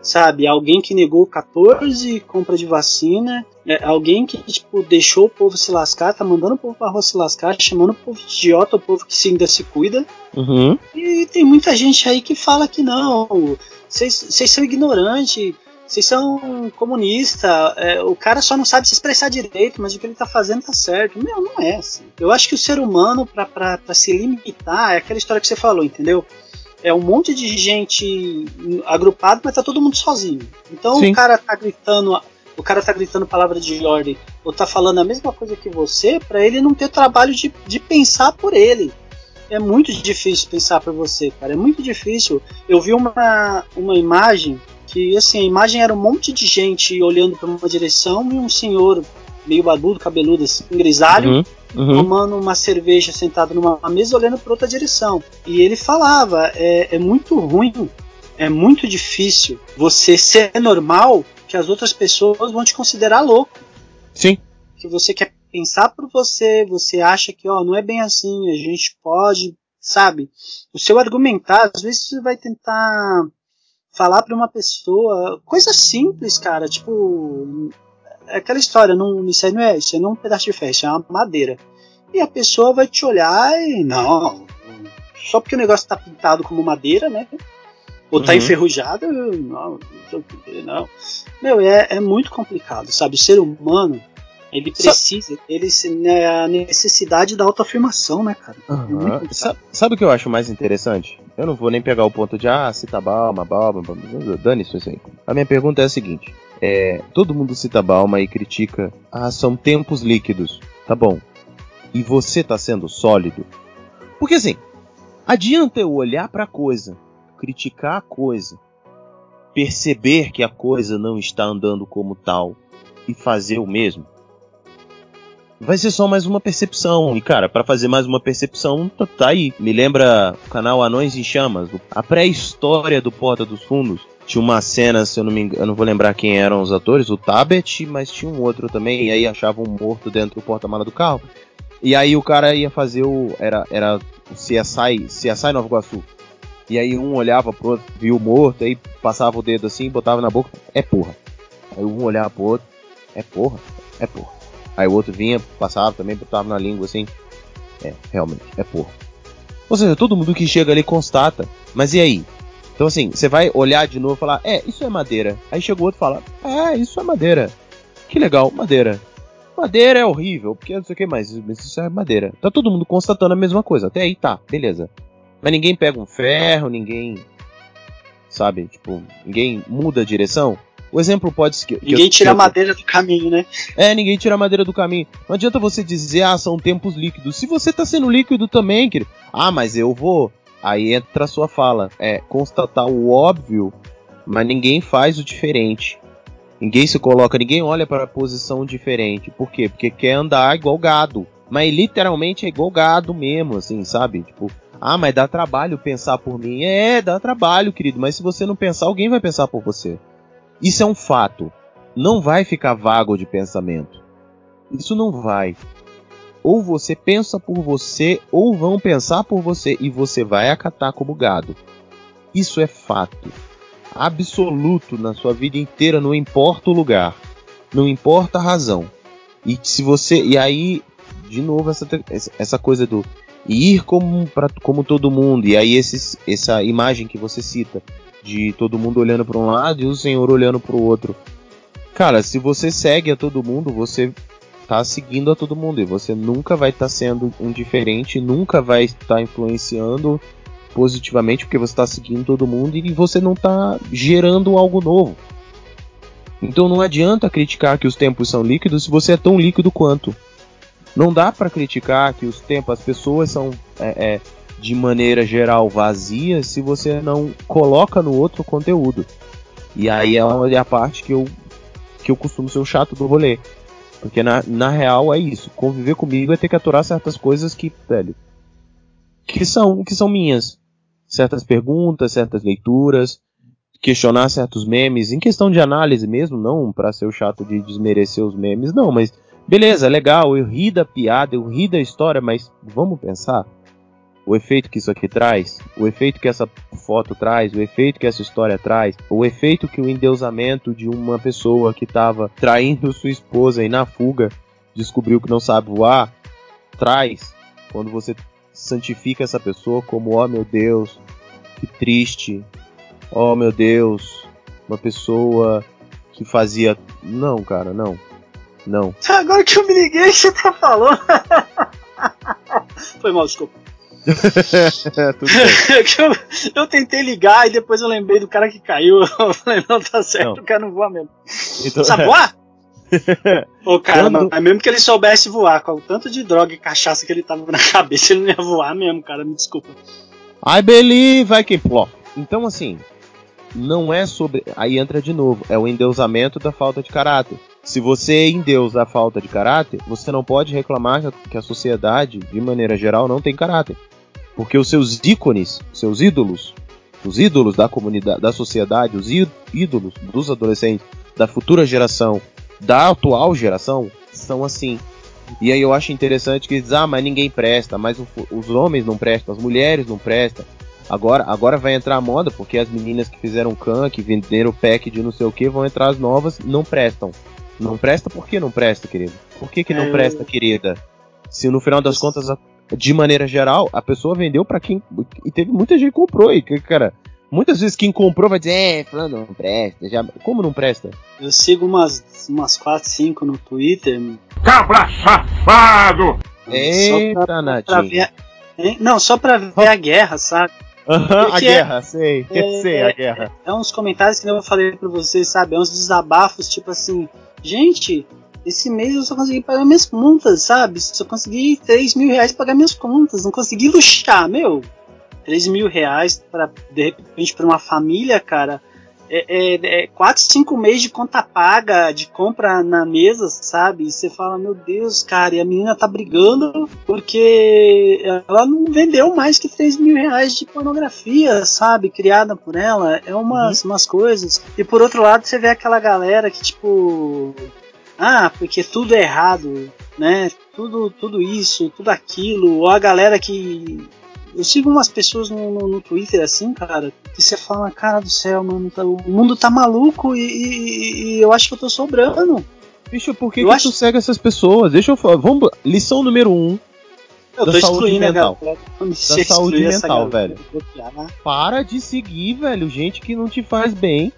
sabe? Alguém que negou 14 compras de vacina, é, alguém que tipo deixou o povo se lascar, tá mandando o povo pra rua se lascar, chamando o povo de idiota, o povo que ainda se cuida. Uhum. E tem muita gente aí que fala que não, vocês são ignorantes, vocês são comunista, é, o cara só não sabe se expressar direito, mas o que ele tá fazendo tá certo. Meu, não é assim. Eu acho que o ser humano, para se limitar, é aquela história que você falou, entendeu? É um monte de gente agrupado, mas tá todo mundo sozinho. Então Sim. o cara tá gritando, o cara tá gritando palavra de ordem, ou tá falando a mesma coisa que você, para ele não ter trabalho de, de pensar por ele. É muito difícil pensar por você, cara. É muito difícil. Eu vi uma, uma imagem Que assim, a imagem era um monte de gente olhando para uma direção e um senhor meio barbudo, cabeludo, assim, grisalho, Uhum, uhum. tomando uma cerveja sentado numa mesa olhando para outra direção. E ele falava: é, é muito ruim, é muito difícil você ser normal que as outras pessoas vão te considerar louco. Sim. Que você quer pensar por você, você acha que ó, não é bem assim, a gente pode, sabe? O seu argumentar, às vezes você vai tentar falar para uma pessoa coisa simples, cara, tipo é aquela história, não, isso aí não é, isso aí não é um pedaço de ferro, isso é uma madeira. E a pessoa vai te olhar e não, só porque o negócio tá pintado como madeira, né? Ou tá Uhum. enferrujado, não, não não. Meu, é, é muito complicado, sabe? O ser humano, ele Sa- precisa, ele né, a necessidade da autoafirmação, né, cara? É complicado. Sa- Sabe o que eu acho mais interessante? Eu não vou nem pegar o ponto de, ah, cita Balma, Balma, Balma. dane isso aí. A minha pergunta é a seguinte: é, todo mundo cita Balma e critica, ah, são tempos líquidos. Tá bom. E você tá sendo sólido? Porque assim, adianta eu olhar pra coisa, criticar a coisa, perceber que a coisa não está andando como tal e fazer o mesmo? Vai ser só mais uma percepção. E, cara, pra fazer mais uma percepção, tá, tá aí. Me lembra o canal Anões em Chamas, a pré-história do Porta dos Fundos. Tinha uma cena, se eu não me engano, eu não vou lembrar quem eram os atores, o Tabet, mas tinha um outro também, e aí achavam um morto dentro do porta-mala do carro. E aí o cara ia fazer o. Era, era o CSI, CSI Nova Iguaçu. E aí um olhava pro outro, viu o morto, aí passava o dedo assim, botava na boca, é porra. Aí um olhava pro outro, é porra, é porra. Aí o outro vinha, passava também, botava na língua assim. É, realmente, é porra. Ou seja, todo mundo que chega ali constata. Mas e aí? Então assim, você vai olhar de novo e falar, é, isso é madeira. Aí chega o outro e fala, é, isso é madeira. Que legal, madeira. Madeira é horrível, porque não sei o que mais, mas isso é madeira. Tá todo mundo constatando a mesma coisa. Até aí tá, beleza. Mas ninguém pega um ferro, ninguém. Sabe? Tipo, ninguém muda a direção. O exemplo pode ser. Ninguém eu- tira a madeira do caminho, né? é, ninguém tira a madeira do caminho. Não adianta você dizer, ah, são tempos líquidos. Se você tá sendo líquido também, querido. Ah, mas eu vou. Aí entra a sua fala. É constatar o óbvio, mas ninguém faz o diferente. Ninguém se coloca, ninguém olha para a posição diferente. Por quê? Porque quer andar igual gado. Mas literalmente é igual gado mesmo, assim, sabe? Tipo, ah, mas dá trabalho pensar por mim. É, dá trabalho, querido. Mas se você não pensar, alguém vai pensar por você. Isso é um fato não vai ficar vago de pensamento. Isso não vai. Ou você pensa por você, ou vão pensar por você e você vai acatar como gado. Isso é fato. Absoluto na sua vida inteira, não importa o lugar, não importa a razão. E se você. E aí, de novo, essa, essa coisa do ir como, pra, como todo mundo, e aí esses, essa imagem que você cita, de todo mundo olhando para um lado e o Senhor olhando para o outro. Cara, se você segue a todo mundo, você tá seguindo a todo mundo e você nunca vai estar sendo um diferente, nunca vai estar influenciando positivamente porque você está seguindo todo mundo e você não está gerando algo novo. Então não adianta criticar que os tempos são líquidos se você é tão líquido quanto. Não dá para criticar que os tempos, as pessoas são é, é, de maneira geral vazias se você não coloca no outro conteúdo. E aí é é a parte que eu que eu costumo ser o chato do rolê. Porque na, na real é isso. Conviver comigo é ter que aturar certas coisas que, velho, que são, que são minhas. Certas perguntas, certas leituras, questionar certos memes, em questão de análise mesmo, não pra ser o chato de desmerecer os memes, não, mas beleza, legal, eu ri da piada, eu ri da história, mas vamos pensar o efeito que isso aqui traz, o efeito que essa foto traz, o efeito que essa história traz, o efeito que o endeusamento de uma pessoa que estava traindo *laughs* sua esposa e na fuga descobriu que não sabe voar traz quando você santifica essa pessoa como oh meu Deus, que triste, oh meu Deus, uma pessoa que fazia não, cara, não. Não. Agora que eu me liguei, você tá falando. *laughs* Foi mal, desculpa. *laughs* É *laughs* eu, eu tentei ligar e depois eu lembrei do cara que caiu. *laughs* Eu falei, não, tá certo, Não. o cara não voa mesmo. Então, Sabe voar? Ô, cara, Quando- mas mesmo que ele soubesse voar, com o tanto de droga e cachaça que ele tava na cabeça, ele não ia voar mesmo, cara, me desculpa. I believe I can fly. Então, assim, não é sobre. Aí entra de novo, é o endeusamento da falta de caráter. Se você endeusa a falta de caráter, você não pode reclamar que a sociedade, de maneira geral, não tem caráter. Porque os seus ícones, seus ídolos, os ídolos da comunidade, da sociedade, os ídolos dos adolescentes, da futura geração, da atual geração, são assim. E aí eu acho interessante que diz, ah, mas ninguém presta, mas o, os homens não prestam, as mulheres não prestam. Agora, agora vai entrar a moda, porque as meninas que fizeram can, que venderam o pack de não sei o que, vão entrar as novas, não prestam. Não presta, por que não presta, querido? Por que, que não é, presta, querida? Se no final das contas, de maneira geral, a pessoa vendeu para quem. E teve muita gente que comprou. E, cara, muitas vezes quem comprou vai dizer, é, falando, não presta. Já... Como não presta? Eu sigo umas, umas 4, 5 no Twitter. Cabra safado! Eita, Natinho. Não, só pra ver a guerra, sabe? Uhum, a guerra, sei, é, *laughs* sei a guerra. É, é, uns comentários que eu falei pra vocês, sabe? É uns desabafos, tipo assim, gente, esse mês eu só consegui pagar minhas contas, sabe? Só consegui 3 mil reais pagar minhas contas, não consegui luxar, meu. 3 mil reais para de repente para uma família, cara, é, é, é 4, 5 meses de conta paga, de compra na mesa, sabe? E você fala, meu Deus, cara, e a menina tá brigando porque ela não vendeu mais que 3 mil reais de pornografia, sabe? Criada por ela. É umas, uhum. umas coisas. E por outro lado, você vê aquela galera que, tipo. Ah, porque tudo é errado, né? Tudo, tudo isso, tudo aquilo. Ou a galera que eu sigo umas pessoas no, no, no, Twitter assim, cara, que você fala, cara do céu, mano, tá, o mundo tá maluco e, e, e, eu acho que eu tô sobrando. Bicho, por que, eu que acho... tu segue essas pessoas? Deixa eu falar. Vamos, lição número um. Eu da saúde mental. Galera, da saúde mental, velho. Para de seguir, velho, gente que não te faz bem.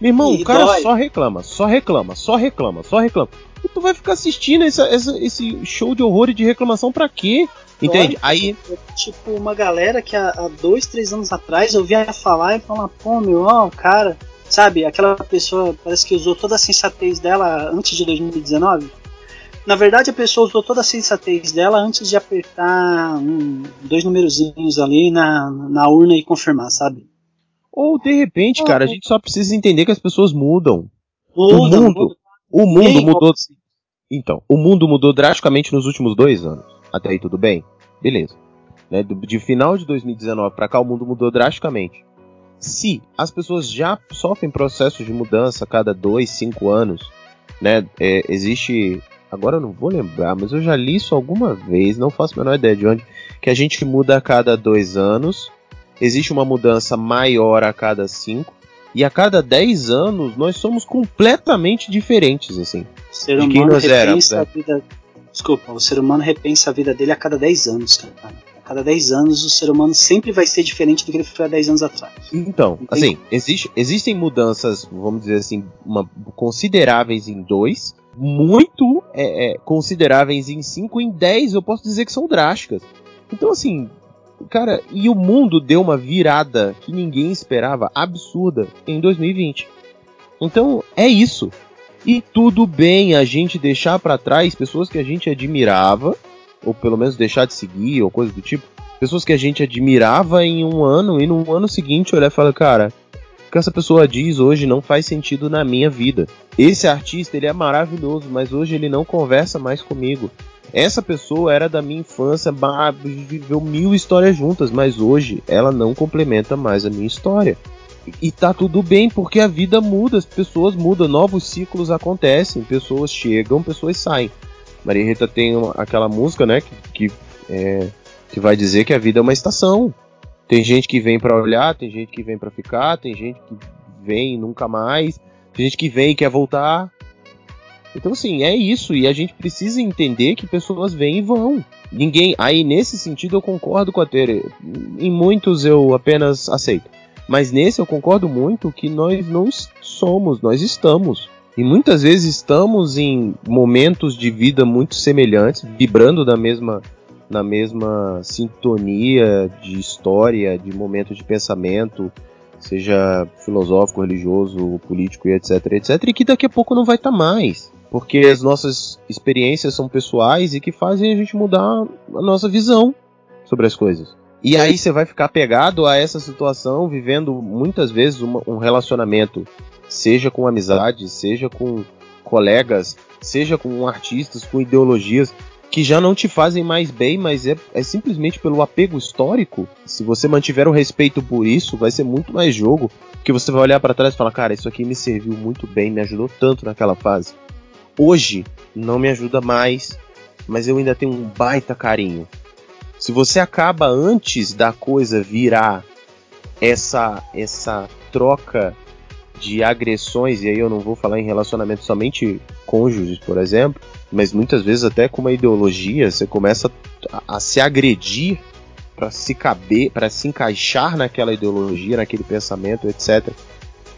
Meu irmão, e o cara dói. só reclama, só reclama, só reclama, só reclama. E tu vai ficar assistindo essa, essa, esse show de horror e de reclamação pra quê? Entende? Aí. Tipo, uma galera que há, há dois, três anos atrás eu via falar e falar, pô, meu, ó, cara. Sabe, aquela pessoa parece que usou toda a sensatez dela antes de 2019. Na verdade, a pessoa usou toda a sensatez dela antes de apertar um, dois numerozinhos ali na, na urna e confirmar, sabe? Ou de repente, cara, a gente só precisa entender que as pessoas mudam. Muda, o mundo, muda. o mundo mudou. Então, o mundo mudou drasticamente nos últimos dois anos. Até aí tudo bem? Beleza. Né, de final de 2019 para cá o mundo mudou drasticamente. Se as pessoas já sofrem processos de mudança a cada dois, cinco anos, né, é, existe agora eu não vou lembrar, mas eu já li isso alguma vez, não faço a menor ideia de onde, que a gente muda a cada dois anos, existe uma mudança maior a cada cinco, e a cada dez anos nós somos completamente diferentes, assim. O ser humano éramos. Né? Vida, Desculpa, o ser humano repensa a vida dele a cada 10 anos, cara. A cada 10 anos o ser humano sempre vai ser diferente do que ele foi há 10 anos atrás. Então, assim, existe, existem mudanças, vamos dizer assim, uma, consideráveis em 2, muito é, é, consideráveis em 5, em 10 eu posso dizer que são drásticas. Então, assim, cara, e o mundo deu uma virada que ninguém esperava, absurda, em 2020. Então, é isso. E tudo bem a gente deixar para trás pessoas que a gente admirava, ou pelo menos deixar de seguir, ou coisa do tipo. Pessoas que a gente admirava em um ano e no ano seguinte olhar e falar, cara, o que essa pessoa diz hoje não faz sentido na minha vida. Esse artista ele é maravilhoso, mas hoje ele não conversa mais comigo. Essa pessoa era da minha infância, viveu mil histórias juntas, mas hoje ela não complementa mais a minha história. E tá tudo bem, porque a vida muda, as pessoas mudam, novos ciclos acontecem, pessoas chegam, pessoas saem. Maria Rita tem uma, aquela música, né, que, que, é, que vai dizer que a vida é uma estação. Tem gente que vem para olhar, tem gente que vem para ficar, tem gente que vem nunca mais, tem gente que vem e quer voltar. Então, assim, é isso, e a gente precisa entender que pessoas vêm e vão. Ninguém. Aí, nesse sentido, eu concordo com a Tere. Em muitos eu apenas aceito. Mas nesse eu concordo muito que nós não somos, nós estamos. E muitas vezes estamos em momentos de vida muito semelhantes, vibrando da mesma, na mesma sintonia de história, de momento de pensamento, seja filosófico, religioso, político e etc, etc, e que daqui a pouco não vai estar tá mais. Porque as nossas experiências são pessoais e que fazem a gente mudar a nossa visão sobre as coisas. E aí você vai ficar pegado a essa situação, vivendo muitas vezes uma, um relacionamento, seja com amizade, seja com colegas, seja com artistas, com ideologias que já não te fazem mais bem, mas é, é simplesmente pelo apego histórico. Se você mantiver o respeito por isso, vai ser muito mais jogo, que você vai olhar para trás e falar, cara, isso aqui me serviu muito bem, me ajudou tanto naquela fase. Hoje não me ajuda mais, mas eu ainda tenho um baita carinho. Se você acaba antes da coisa virar essa essa troca de agressões, e aí eu não vou falar em relacionamento somente cônjuges, por exemplo, mas muitas vezes até com uma ideologia, você começa a, a se agredir para se caber, para se encaixar naquela ideologia, naquele pensamento, etc.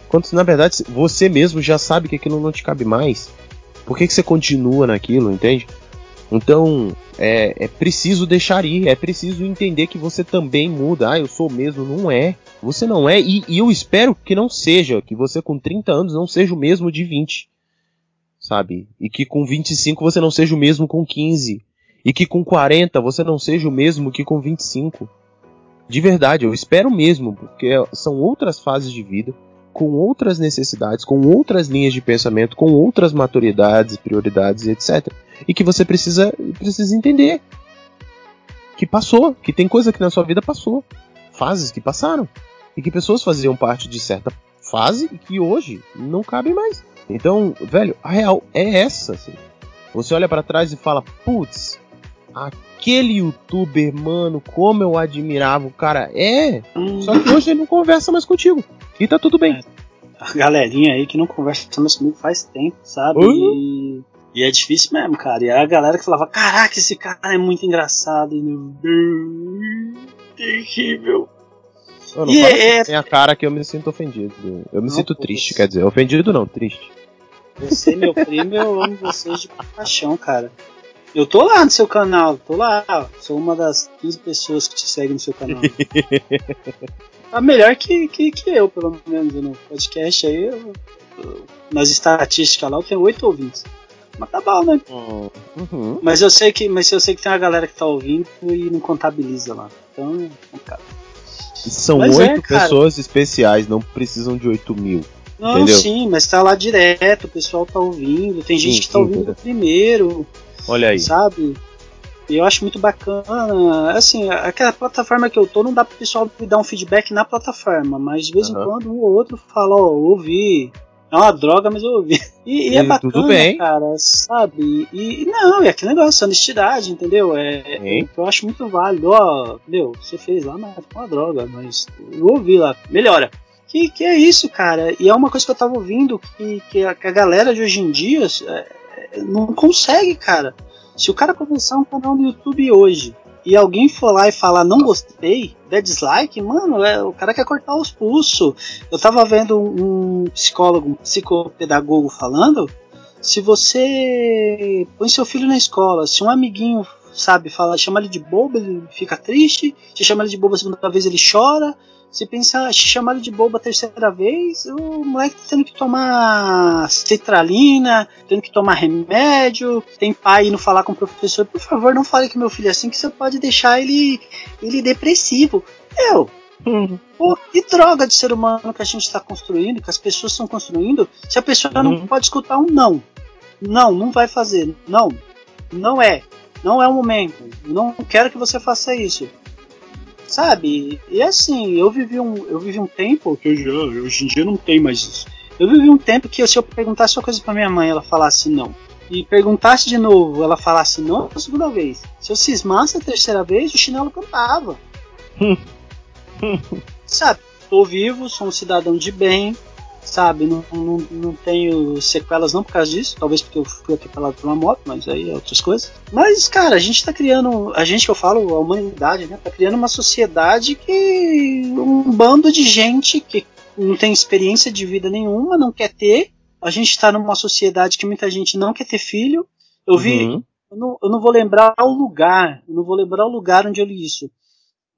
Quando na verdade você mesmo já sabe que aquilo não te cabe mais. Por que, que você continua naquilo, entende? Então é, é preciso deixar ir, é preciso entender que você também muda. Ah, eu sou mesmo, não é. Você não é, e, e, eu espero que não seja, que você com 30 anos não seja o mesmo de 20. Sabe? E que com 25 você não seja o mesmo com 15. E que com 40 você não seja o mesmo que com 25. De verdade, eu espero mesmo, porque são outras fases de vida, com outras necessidades, com outras linhas de pensamento, com outras maturidades, prioridades, etc. E que você precisa, precisa entender que passou, que tem coisa que na sua vida passou, fases que passaram e que pessoas faziam parte de certa fase e que hoje não cabem mais. Então, velho, a real é essa. Assim. Você olha para trás e fala, putz, aquele youtuber, mano, como eu admirava o cara. É, só que hoje ele não conversa mais contigo. E tá tudo bem. É. A galerinha aí que não conversa mais comigo faz tempo, sabe? Uhum. E, e, é difícil mesmo, cara. E a galera que falava, caraca, esse cara é muito engraçado. E... Terrível. Eu não e é... tem a cara que eu me sinto ofendido. Eu me não, sinto triste, quer dizer, ofendido não, triste. Você, meu primo, eu amo vocês de paixão, cara. Eu tô lá no seu canal, tô lá. Sou uma das 15 pessoas que te seguem no seu canal. *laughs* tá melhor que, que, que eu, pelo menos, no podcast aí. Eu, eu, nas estatísticas lá eu tenho 8 ouvintes. Mas tá bom, né? Uhum. Mas eu sei que, mas eu sei que tem uma galera que tá ouvindo e não contabiliza lá. Então, cara. São é, oito é, pessoas especiais, não precisam de 8 mil. Não, entendeu? sim, mas tá lá direto, o pessoal tá ouvindo, tem gente sim, que tá sim, ouvindo primeiro. Olha aí. Sabe? E eu acho muito bacana. Assim, aquela plataforma que eu tô, não dá pro pessoal me dar um feedback na plataforma, mas de vez uhum. em quando um ou outro fala, ó, oh, ouvi. É uma droga, mas eu ouvi. *laughs* E, e é bacana, tudo bem. cara, sabe? E, e não, é aquele negócio, honestidade, entendeu? É, é, eu acho muito válido. Ó, meu, você fez lá, mas foi uma droga, mas eu ouvi lá. Melhora. Que, que é isso, cara? E é uma coisa que eu tava ouvindo que, que, a, que a galera de hoje em dia é, não consegue, cara. Se o cara começar um canal no YouTube hoje e alguém for lá e falar não gostei, der dislike, mano, é, o cara quer cortar os pulsos. Eu tava vendo um, psicólogo, um psicopedagogo falando. Se você põe seu filho na escola, se um amiguinho sabe, fala, chama ele de bobo, ele fica triste, se chama ele de bobo a segunda vez ele chora, se pensar, chamar ele de bobo a terceira vez, o moleque tá tendo que tomar citralina, tendo que tomar remédio, tem pai indo falar com o professor, por favor, não fale que meu filho é assim, que você pode deixar ele, ele depressivo. Eu, Uhum. Pô, que droga de ser humano que a gente está construindo, que as pessoas estão construindo, se a pessoa uhum. não pode escutar um não. Não, não vai fazer. Não, não é. Não é o momento. Não quero que você faça isso. Sabe? E assim, eu vivi um, eu vivi um tempo que já, hoje em dia não tem mais isso. Eu vivi um tempo que se eu perguntasse uma coisa para minha mãe, ela falasse não. E perguntasse de novo, ela falasse não a segunda vez. Se eu cismasse a terceira vez, o chinelo cantava. Sabe? Tô vivo, sou um cidadão de bem, sabe? Não, não, não tenho sequelas não por causa disso, talvez porque eu fui atropelado por uma moto, mas aí é outras coisas. Mas, cara, a gente tá criando, a gente que eu falo, a humanidade, né? Tá criando uma sociedade que um bando de gente que não tem experiência de vida nenhuma, não quer ter. A gente tá numa sociedade que muita gente não quer ter filho. Eu vi, uhum. eu, não, eu não vou lembrar o lugar, eu não vou lembrar o lugar onde eu li isso.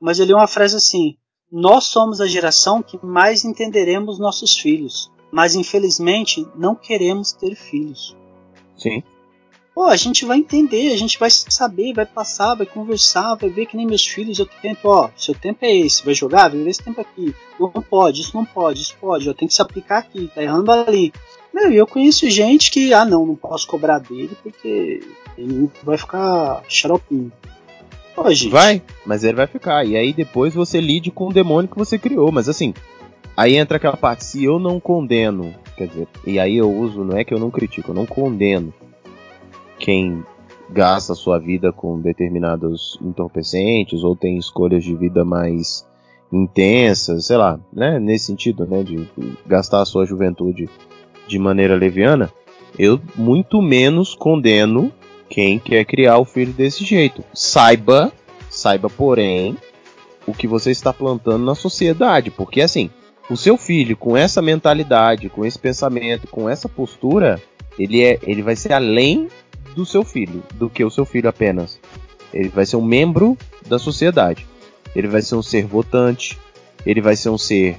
Mas eu li uma frase assim: nós somos a geração que mais entenderemos nossos filhos, mas infelizmente não queremos ter filhos. Sim. Pô, a gente vai entender, a gente vai saber, vai passar, vai conversar, vai ver que nem meus filhos, eu tempo, ó, seu tempo é esse, vai jogar, vai ver esse tempo aqui. Não pode, isso não pode, isso pode, ó, tem que se aplicar aqui, tá errando ali. Meu, eu conheço gente que, ah não, não posso cobrar dele porque ele vai ficar xaropinho. Gente. Vai, mas ele vai ficar. E aí depois você lide com o demônio que você criou. Mas assim, aí entra aquela parte, se eu não condeno, quer dizer, e aí eu uso, não é que eu não critico, eu não condeno quem gasta sua vida com determinados entorpecentes ou tem escolhas de vida mais intensas, sei lá, né, nesse sentido, né, de gastar a sua juventude de maneira leviana, eu muito menos condeno quem quer criar o filho desse jeito. Saiba, saiba, porém, o que você está plantando na sociedade, porque assim, o seu filho com essa mentalidade, com esse pensamento, com essa postura, ele é, ele vai ser além do seu filho, do que o seu filho apenas. Ele vai ser um membro da sociedade. Ele vai ser um ser votante, ele vai ser um ser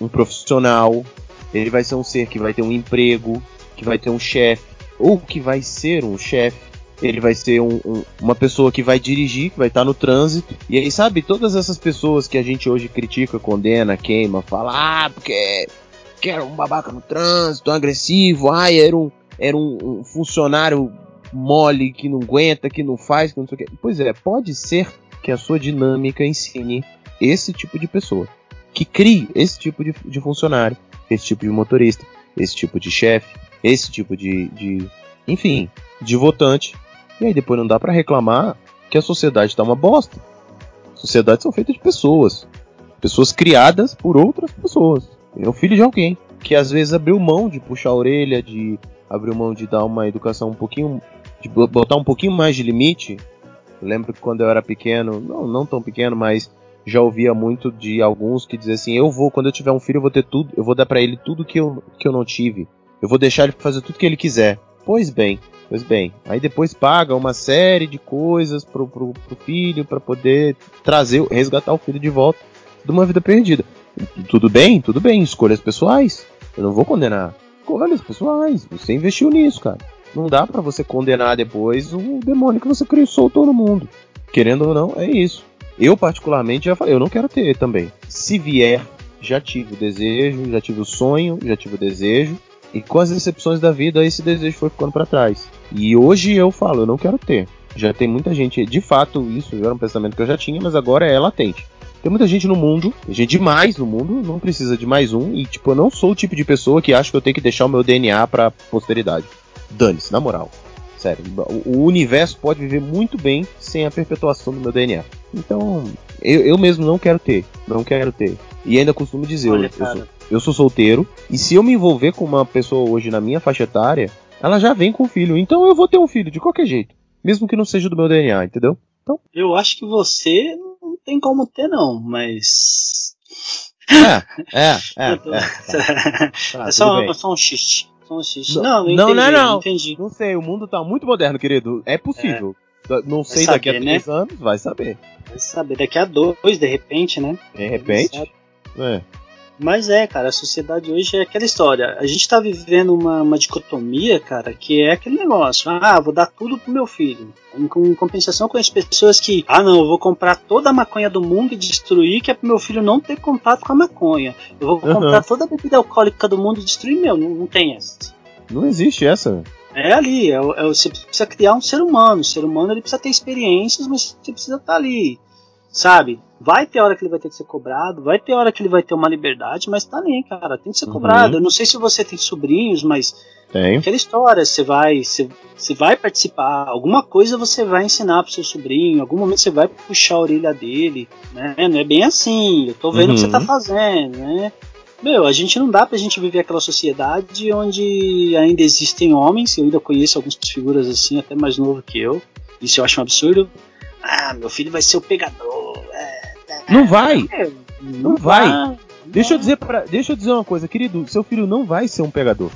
um profissional, ele vai ser um ser que vai ter um emprego, que vai ter um chefe, ou que vai ser um chefe. Ele vai ser um, um, uma pessoa que vai dirigir, que vai estar no trânsito. E aí, sabe, todas essas pessoas que a gente hoje critica, condena, queima, fala, ah, porque, porque era um babaca no trânsito, um agressivo, ai, era um, era um, um funcionário mole, que não aguenta, que não faz, que não sei o que. Pois é, pode ser que a sua dinâmica ensine esse tipo de pessoa. Que crie esse tipo de, de funcionário, esse tipo de motorista, esse tipo de chefe, esse tipo de, de. Enfim, de votante. E aí depois não dá para reclamar que a sociedade tá uma bosta. Sociedades são feitas de pessoas. Pessoas criadas por outras pessoas. É o filho de alguém. Que às vezes abriu mão de puxar a orelha, de abriu mão de dar uma educação um pouquinho de botar um pouquinho mais de limite. Eu lembro que quando eu era pequeno, não, não tão pequeno, mas já ouvia muito de alguns que diziam assim: eu vou, quando eu tiver um filho, eu vou ter tudo, eu vou dar para ele tudo que eu, que eu não tive. Eu vou deixar ele fazer tudo que ele quiser. Pois bem, pois bem. Aí depois paga uma série de coisas pro, pro, pro filho para poder trazer, resgatar o filho de volta de uma vida perdida. Tudo bem, tudo bem, escolhas pessoais. Eu não vou condenar. Escolhas pessoais. Você investiu nisso, cara. Não dá para você condenar depois o demônio que você criou soltou no mundo. Querendo ou não, é isso. Eu, particularmente, já falei, eu não quero ter também. Se vier, já tive o desejo, já tive o sonho, já tive o desejo. E com as decepções da vida, esse desejo foi ficando para trás. E hoje eu falo, eu não quero ter. Já tem muita gente, de fato, isso era um pensamento que eu já tinha, mas agora é latente. Tem muita gente no mundo, gente demais no mundo, não precisa de mais um. E, tipo, eu não sou o tipo de pessoa que acha que eu tenho que deixar o meu DNA pra posteridade. Dane-se, na moral. Sério, o universo pode viver muito bem sem a perpetuação do meu DNA. Então, eu, eu mesmo não quero ter. Não quero ter. E ainda costumo dizer, Olha, eu, eu, sou, eu, sou, solteiro. E se eu me envolver com uma pessoa hoje na minha faixa etária, ela já vem com filho. Então eu vou ter um filho de qualquer jeito. Mesmo que não seja do meu DNA, entendeu? Então, eu acho que você não tem como ter, não, mas. É, é, é. Tô... é, *laughs* tá. Tá, é só, só um xiste. Não, não, não, não, não, entendi. Não sei, o mundo tá muito moderno, querido. É possível. É. Não sei, saber, daqui a três né? anos, vai saber. Vai saber, daqui a dois, de repente, né? De repente? É. Mas é, cara, a sociedade hoje é aquela história. A gente tá vivendo uma, uma dicotomia, cara, que é aquele negócio. Ah, vou dar tudo pro meu filho. Em, em compensação com as pessoas que, ah, não, eu vou comprar toda a maconha do mundo e destruir, que é pro meu filho não ter contato com a maconha. Eu vou uhum. comprar toda a bebida alcoólica do mundo e destruir meu. Não, não tem essa. Não existe essa. É ali, é, é, você precisa criar um ser humano. O ser humano ele precisa ter experiências, mas você precisa estar tá ali sabe? Vai ter hora que ele vai ter que ser cobrado, vai ter hora que ele vai ter uma liberdade, mas tá nem, cara, tem que ser uhum. cobrado. Eu não sei se você tem sobrinhos, mas tem. aquela história, você vai, você, você vai participar, alguma coisa você vai ensinar pro seu sobrinho, algum momento você vai puxar a orelha dele, né? Não é bem assim, eu tô vendo uhum. o que você tá uhum. fazendo, né? Meu, a gente não dá pra gente viver aquela sociedade onde ainda existem homens, eu ainda conheço algumas figuras assim, até mais novo que eu. Isso eu acho um absurdo. Ah, meu filho vai ser o pegador. Não vai. É, não, não vai. vai. Deixa eu dizer para, deixa eu dizer uma coisa, querido, seu filho não vai ser um pegador.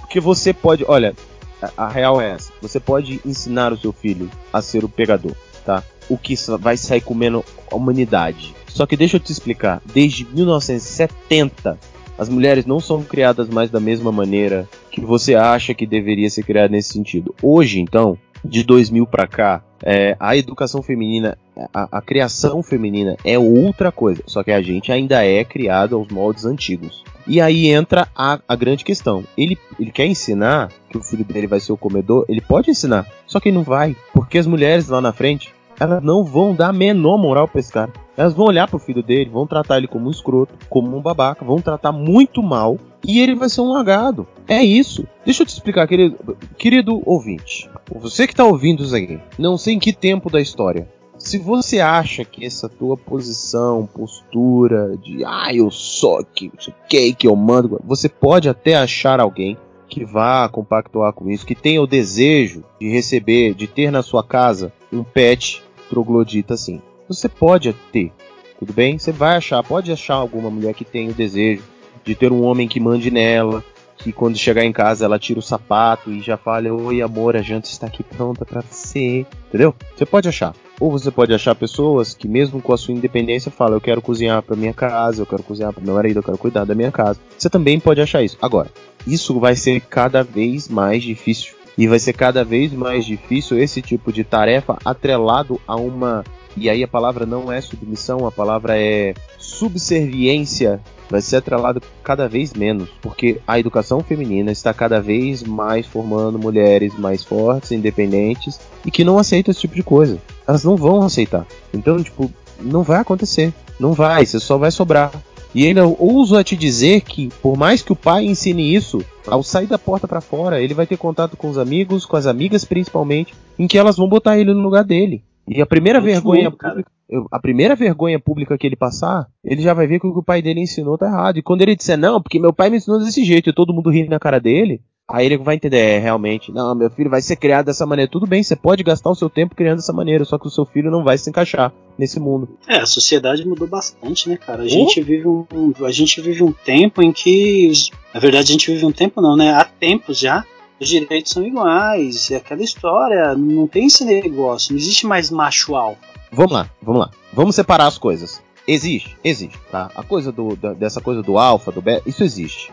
Porque você pode, olha, a, a real é essa. Você pode ensinar o seu filho a ser o pegador, tá? O que vai sair comendo a humanidade. Só que deixa eu te explicar, desde 1970 as mulheres não são criadas mais da mesma maneira que você acha que deveria ser criada nesse sentido. Hoje, então, de 2000 para cá, é, a educação feminina, a, a, criação feminina é outra coisa. Só que a gente ainda é criado aos moldes antigos. E aí entra a, a grande questão. Ele, ele quer ensinar que o filho dele vai ser o comedor? Ele pode ensinar. Só que ele não vai. Porque as mulheres lá na frente, elas não vão dar a menor moral pra esse cara. Elas vão olhar pro filho dele, vão tratar ele como um escroto, como um babaca, vão tratar muito mal e ele vai ser um lagado. É isso. Deixa eu te explicar, querido, querido ouvinte. Você que tá ouvindo isso aqui, não sei em que tempo da história. Se você acha que essa tua posição, postura de ah, eu sou que, que, que eu mando, você pode até achar alguém que vá compactuar com isso, que tenha o desejo de receber, de ter na sua casa um pet troglodita assim. Você pode ter, tudo bem? Você vai achar, pode achar alguma mulher que tenha o desejo de ter um homem que mande nela, que quando chegar em casa ela tira o sapato e já fala: Oi, amor, a janta está aqui pronta para você. Entendeu? Você pode achar. Ou você pode achar pessoas que, mesmo com a sua independência, falam: Eu quero cozinhar para minha casa, eu quero cozinhar para meu marido, eu quero cuidar da minha casa. Você também pode achar isso. Agora, isso vai ser cada vez mais difícil. E vai ser cada vez mais difícil esse tipo de tarefa atrelado a uma e aí a palavra não é submissão, a palavra é subserviência. Vai ser atrelado cada vez menos, porque a educação feminina está cada vez mais formando mulheres mais fortes, independentes e que não aceitam esse tipo de coisa. Elas não vão aceitar. Então, tipo, não vai acontecer. Não vai, você só vai sobrar. E ainda ouso a te dizer que, por mais que o pai ensine isso, ao sair da porta para fora, ele vai ter contato com os amigos, com as amigas principalmente, em que elas vão botar ele no lugar dele. E a primeira vergonha pública, a primeira vergonha pública que ele passar, ele já vai ver que o que o pai dele ensinou tá errado. E quando ele disser não, porque meu pai me ensinou desse jeito e todo mundo ri na cara dele, aí ele vai entender, é, realmente, não, meu filho vai ser criado dessa maneira. Tudo bem, você pode gastar o seu tempo criando dessa maneira, só que o seu filho não vai se encaixar nesse mundo. É, a sociedade mudou bastante, né, cara? A, oh. gente, vive um, a gente vive um tempo em que. Na verdade, a gente vive um tempo não, né? Há tempos já os direitos são iguais, é aquela história, não tem esse negócio, não existe mais macho alfa. Vamos lá, vamos lá. Vamos separar as coisas. Existe, existe, tá? A coisa do, da, dessa coisa do alfa, do beta, isso existe,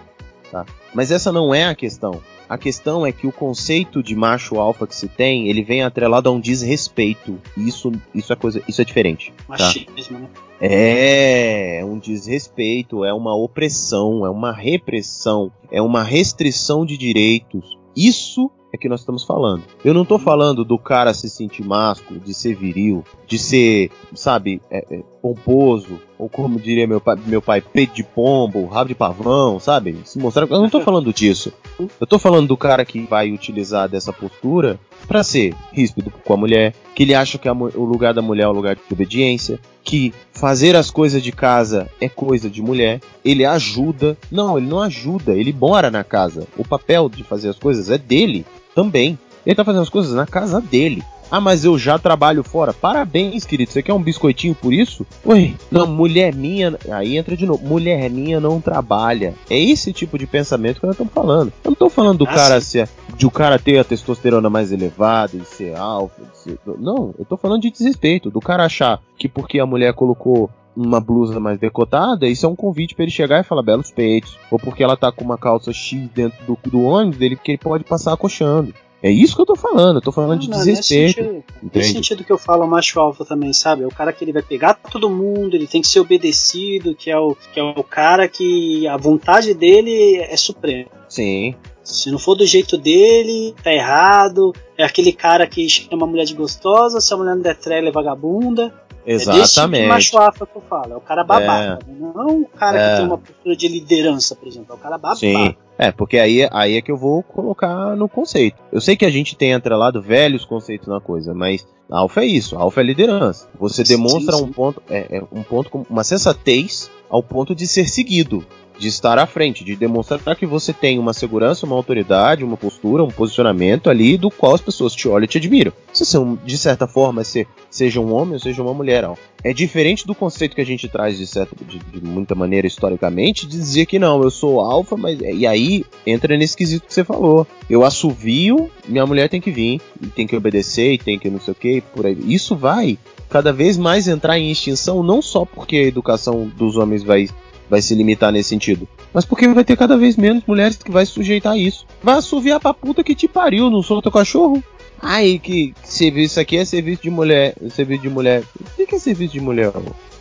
tá? Mas essa não é a questão. A questão é que o conceito de macho alfa que se tem, ele vem atrelado a um desrespeito. Isso, isso é coisa, isso é diferente. Tá? Machismo, tá? né? É, é um desrespeito, é uma opressão, é uma repressão, é uma restrição de direitos. Isso é que nós estamos falando. Eu não estou falando do cara se sentir másculo, de ser viril, de ser, sabe, é, é, pomposo, ou como diria meu pai, meu pai, peito de pombo, rabo de pavão, sabe? Se mostrar. Eu não estou falando disso. Eu estou falando do cara que vai utilizar dessa postura para ser ríspido com a mulher, que ele acha que a, o lugar da mulher é o lugar de obediência, que fazer as coisas de casa é coisa de mulher, ele ajuda. Não, ele não ajuda, ele mora na casa. O papel de fazer as coisas é dele também. Ele tá fazendo as coisas na casa dele. Ah, mas eu já trabalho fora. Parabéns, querido. Você quer um biscoitinho por isso? Oi, não, mulher minha. Aí entra de novo. Mulher minha não trabalha. É esse tipo de pensamento que nós estamos falando. Eu não estou falando do ah, cara ser, de o cara ter a testosterona mais elevada, de ser alfa, de ser... Não, eu estou falando de desrespeito. Do cara achar que porque a mulher colocou uma blusa mais decotada, isso é um convite para ele chegar e falar belos peitos. Ou porque ela tá com uma calça X dentro do, do ônibus dele, que ele pode passar acochando. É isso que eu tô falando, eu tô falando não, de não. Nesse sentido, nesse sentido que eu falo macho alfa também, sabe? É o cara que ele vai pegar todo mundo, ele tem que ser obedecido, que é o, que é o cara que a vontade dele é suprema. Sim. Se não for do jeito dele, tá errado. É aquele cara que chama a mulher de gostosa, se a mulher não der trela é vagabunda. Exatamente. É desse tipo de macho alfa que eu falo. É o cara babaca. É. Não o cara é. que tem uma postura de liderança, por exemplo. É o cara babaca. Sim. É, porque aí, aí é que eu vou colocar no conceito. Eu sei que a gente tem atrelado velhos conceitos na coisa, mas alfa é isso, alfa é liderança. Você demonstra sim, sim. um ponto, é, é um ponto, uma sensatez ao ponto de ser seguido de estar à frente, de demonstrar que você tem uma segurança, uma autoridade, uma postura, um posicionamento ali do qual as pessoas te olham e te admiram. Se você, de certa forma, se, seja um homem ou seja uma mulher, é diferente do conceito que a gente traz de, certa, de, de, muita maneira historicamente, de dizer que não, eu sou alfa, mas e aí entra nesse quesito que você falou. Eu assovio, minha mulher tem que vir, tem que obedecer, e tem que não sei o que, por aí. Isso vai cada vez mais entrar em extinção, não só porque a educação dos homens vai vai se limitar nesse sentido. Mas porque vai ter cada vez menos mulheres que vai se sujeitar a isso. Vai assoviar pra puta que te pariu, não sou teu cachorro? Ai, que, que serviço aqui é serviço de mulher. Serviço de mulher. O que é serviço de mulher?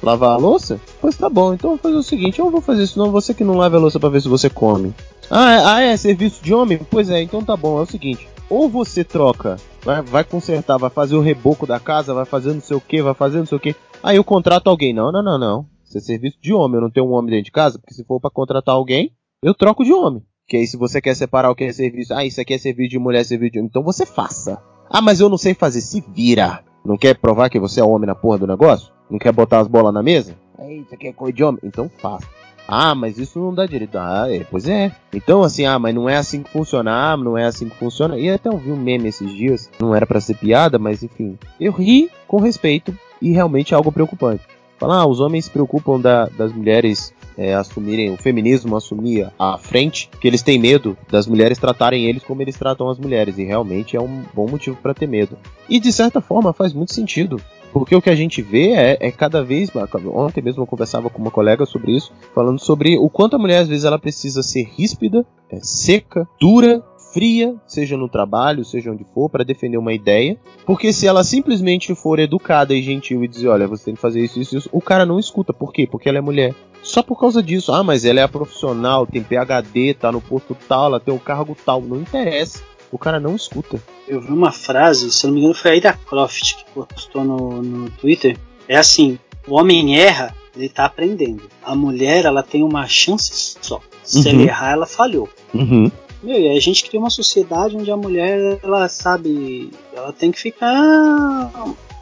Lavar a louça? Pois tá bom, então vou fazer o seguinte, eu vou fazer isso não, você que não lava a louça pra ver se você come. Ah, é, ah, é serviço de homem? Pois é, então tá bom, é o seguinte, ou você troca, vai, vai consertar, vai fazer o reboco da casa, vai fazer não sei o que, vai fazer não sei o que. Aí eu contrato alguém. Não, não, não, não. É serviço de homem, eu não tenho um homem dentro de casa, porque se for para contratar alguém, eu troco de homem. Que aí se você quer separar o que é serviço, ah, isso aqui é serviço de mulher, serviço de homem, então você faça. Ah, mas eu não sei fazer, se vira. Não quer provar que você é homem na porra do negócio? Não quer botar as bolas na mesa? Ah, isso aqui é coisa de homem, então faça. Ah, mas isso não dá direito. Ah, é, pois é. Então, assim, ah, mas não é assim que funciona. Ah, não é assim que funciona. E até ouvi um meme esses dias. Não era para ser piada, mas enfim. Eu ri com respeito e realmente é algo preocupante. Falar, ah, os homens se preocupam da, das mulheres é, assumirem, o feminismo assumir a frente, que eles têm medo das mulheres tratarem eles como eles tratam as mulheres, e realmente é um bom motivo para ter medo. E de certa forma faz muito sentido, porque o que a gente vê é, é, cada vez. Ontem mesmo eu conversava com uma colega sobre isso, falando sobre o quanto a mulher às vezes ela precisa ser ríspida, é, seca, dura, fria, seja no trabalho, seja onde for, para defender uma ideia. Porque se ela simplesmente for educada e gentil e dizer, olha, você tem que fazer isso, isso, isso, o cara não escuta. Por quê? Porque ela é mulher. Só por causa disso. Ah, mas ela é a profissional, tem PhD, tá no posto tal, ela tem o um cargo tal. Não interessa. O cara não escuta. Eu vi uma frase, se não me engano foi a Ida Croft que postou no, no Twitter. É assim: o homem erra, ele tá aprendendo. A mulher, ela tem uma chance só. Se uhum. ela errar, ela falhou. Uhum. Meu, e a gente cria uma sociedade onde a mulher, ela sabe, ela tem que ficar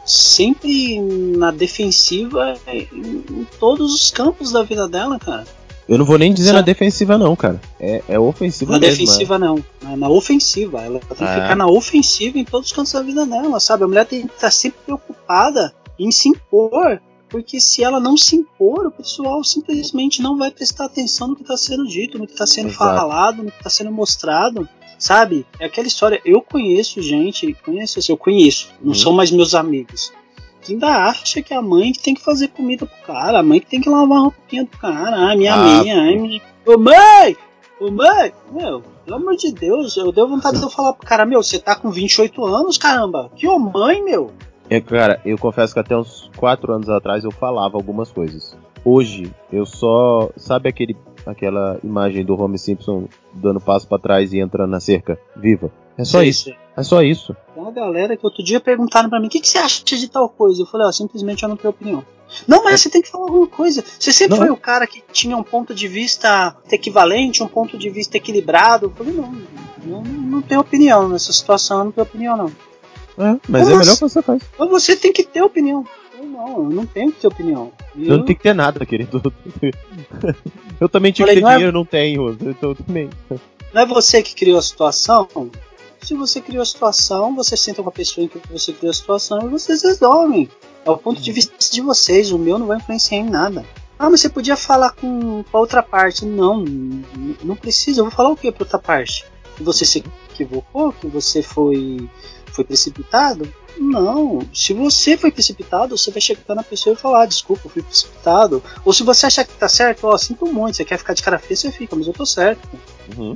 sempre na defensiva em, todos os campos da vida dela, cara. Eu não vou nem dizer na defensiva, não, cara. É, é ofensiva na mesmo. Na defensiva, é. não. Na, na, ofensiva. Ela tem que é. ficar na ofensiva em todos os cantos da vida dela, sabe? A mulher tem que estar sempre preocupada em se impor. Porque se ela não se impor, o pessoal simplesmente não vai prestar atenção no que está sendo dito, no que está sendo Exato. falado, no que está sendo mostrado. Sabe? É aquela história. Eu conheço gente, conheço, assim, eu conheço, não uhum. são mais meus amigos que ainda acha que a mãe que tem que fazer comida pro cara, a mãe que tem que lavar a roupinha do cara, ah, minha ah, minha, ai, minha. Ô mãe! Ô mãe! Meu, pelo amor de Deus, eu dei vontade de eu *laughs* falar pro cara, meu, você tá com 28 anos, caramba! Que ô mãe, meu! É, cara, eu confesso que até uns 4 anos atrás eu falava algumas coisas. Hoje, eu só. Sabe aquele, aquela imagem do Homer Simpson dando passo para trás e entrando na cerca viva? É só sim, isso. Sim. É só isso. Tem uma galera que outro dia perguntaram para mim: o que, que, você acha de tal coisa? Eu falei: ó, simplesmente eu não tenho opinião. Não, mas é. você tem que falar alguma coisa. Você sempre não. foi o cara que tinha um ponto de vista equivalente, um ponto de vista equilibrado. Eu falei: não, não, não tenho opinião nessa situação, eu não tenho opinião, não. É, mas Como é melhor que você faz. Mas você tem que ter opinião. Eu não, eu não tenho que ter opinião. Eu, eu não tenho que ter nada, querido. *laughs* eu também tinha que ter é dinheiro, é... não tenho. Então eu também. Não é você que criou a situação? Se você criou a situação, você senta com a pessoa em que você criou a situação e vocês resolvem. É o ponto de vista de vocês, o meu não vai influenciar em nada. Ah, mas você podia falar com, com a outra parte. Não, não precisa. Eu vou falar o que para outra parte? Que você se equivocou? Que você foi, foi precipitado? Não. Se você foi precipitado, você vai chegar na pessoa e falar: ah, desculpa, eu fui precipitado. Ou se você achar que tá certo, ó, sinto muito, você quer ficar de cara feia, você fica, mas eu tô certo. Uhum.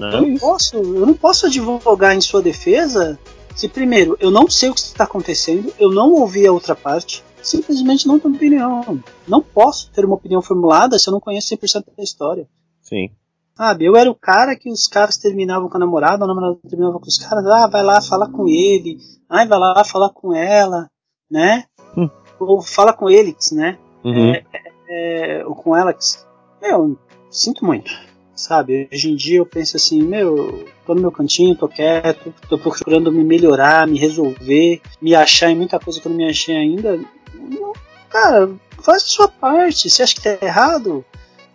É eu, não posso, eu não posso advogar em sua defesa se, primeiro, eu não sei o que está acontecendo, eu não ouvi a outra parte, simplesmente não tenho opinião. Não posso ter uma opinião formulada se eu não conheço 100% da história. Sim. Sabe, eu era o cara que os caras terminavam com a namorada, a namorada terminava com os caras, ah, vai lá falar com ele, ai, vai lá falar com ela, né? Hum. Ou fala com Elix, né? Uhum. É, é, ou com Alex. Eu sinto muito sabe? Hoje em dia eu penso assim, meu, tô no meu cantinho, tô quieto, tô procurando me melhorar, me resolver, me achar em muita coisa que eu não me achei ainda. Cara, faz a sua parte. Você acha que tá errado?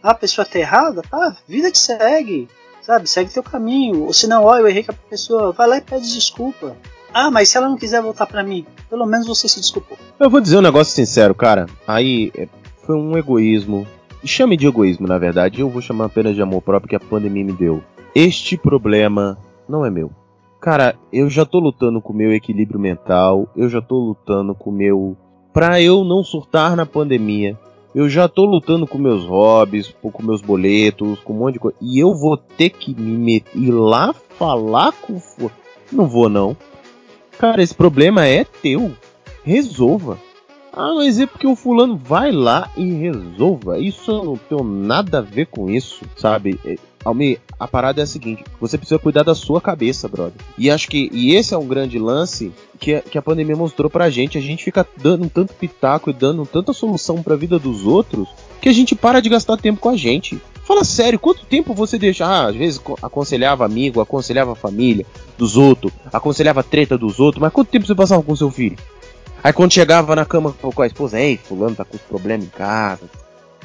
Ah, a pessoa tá errada? Tá, vida que segue. Sabe, segue teu caminho. Ou se não, ó, eu errei com a pessoa, vai lá e pede desculpa. Ah, mas se ela não quiser voltar para mim, pelo menos você se desculpou. Eu vou dizer um negócio sincero, cara. Aí é, foi um egoísmo chame de egoísmo, na verdade, eu vou chamar apenas de amor próprio que a pandemia me deu. Este problema não é meu. Cara, eu já tô lutando com o meu equilíbrio mental, eu já tô lutando com o meu. pra eu não surtar na pandemia. Eu já tô lutando com meus hobbies, com meus boletos, com um monte de coisa. E eu vou ter que me meter, ir lá falar com. Não vou, não. Cara, esse problema é teu. Resolva. Ah, mas é porque o fulano vai lá e resolva. Isso eu não tenho nada a ver com isso, sabe? Almi, a parada é a seguinte: você precisa cuidar da sua cabeça, brother. E acho que e esse é um grande lance que, que a pandemia mostrou pra gente. A gente fica dando tanto pitaco e dando tanta solução pra vida dos outros que a gente para de gastar tempo com a gente. Fala sério, quanto tempo você deixa? Ah, às vezes aconselhava amigo, aconselhava família dos outros, aconselhava treta dos outros, mas quanto tempo você passava com seu filho? Aí quando chegava na cama com a esposa, ei, fulano tá com problema em casa,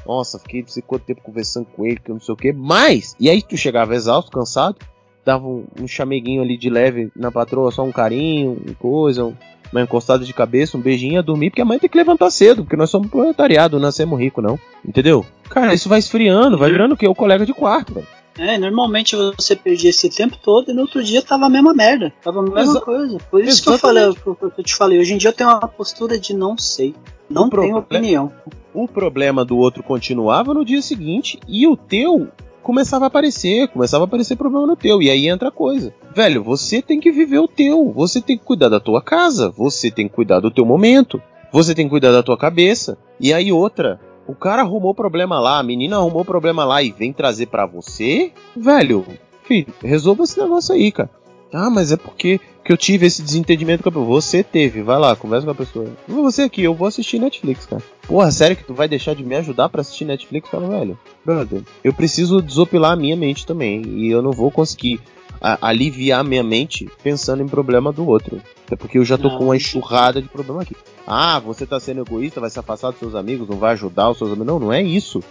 nossa, fiquei não sei quanto tempo conversando com ele, que eu não sei o que. Mas, e aí tu chegava exausto, cansado, dava um, um chameguinho ali de leve na patroa, só um carinho, uma coisa, um, uma encostada de cabeça, um beijinho, ia dormir, porque a mãe tem que levantar cedo, porque nós somos proletariado, não nascemos rico, não. Entendeu? Cara, isso vai esfriando, vai virando o quê? O colega de quarto, velho. É, normalmente você perdia esse tempo todo e no outro dia tava a mesma merda. Tava a mesma Exa coisa. Por isso Exatamente. que eu falei, que eu te falei, hoje em dia eu tenho uma postura de não sei. Não tenho opinião. O problema do outro continuava no dia seguinte e o teu começava a aparecer, começava a aparecer problema no teu. E aí entra a coisa. Velho, você tem que viver o teu. Você tem que cuidar da tua casa. Você tem que cuidar do teu momento. Você tem que cuidar da tua cabeça. E aí outra, o cara arrumou problema lá, a menina arrumou problema lá e vem trazer para você, velho, filho, resolva esse negócio aí, cara. Ah, mas é porque que eu tive esse desentendimento com a pessoa. Você teve, vai lá, conversa com a pessoa. Você aqui, eu vou assistir Netflix, cara. Porra, sério que tu vai deixar de me ajudar para assistir Netflix? Fala, velho, brother, eu preciso desopilar a minha mente também. E eu não vou conseguir a, aliviar minha mente pensando em problema do outro. Até porque eu já tô não. com uma enxurrada de problema aqui. Ah, você tá sendo egoísta, vai se afastar dos seus amigos, não vai ajudar os seus amigos. Não, não é isso.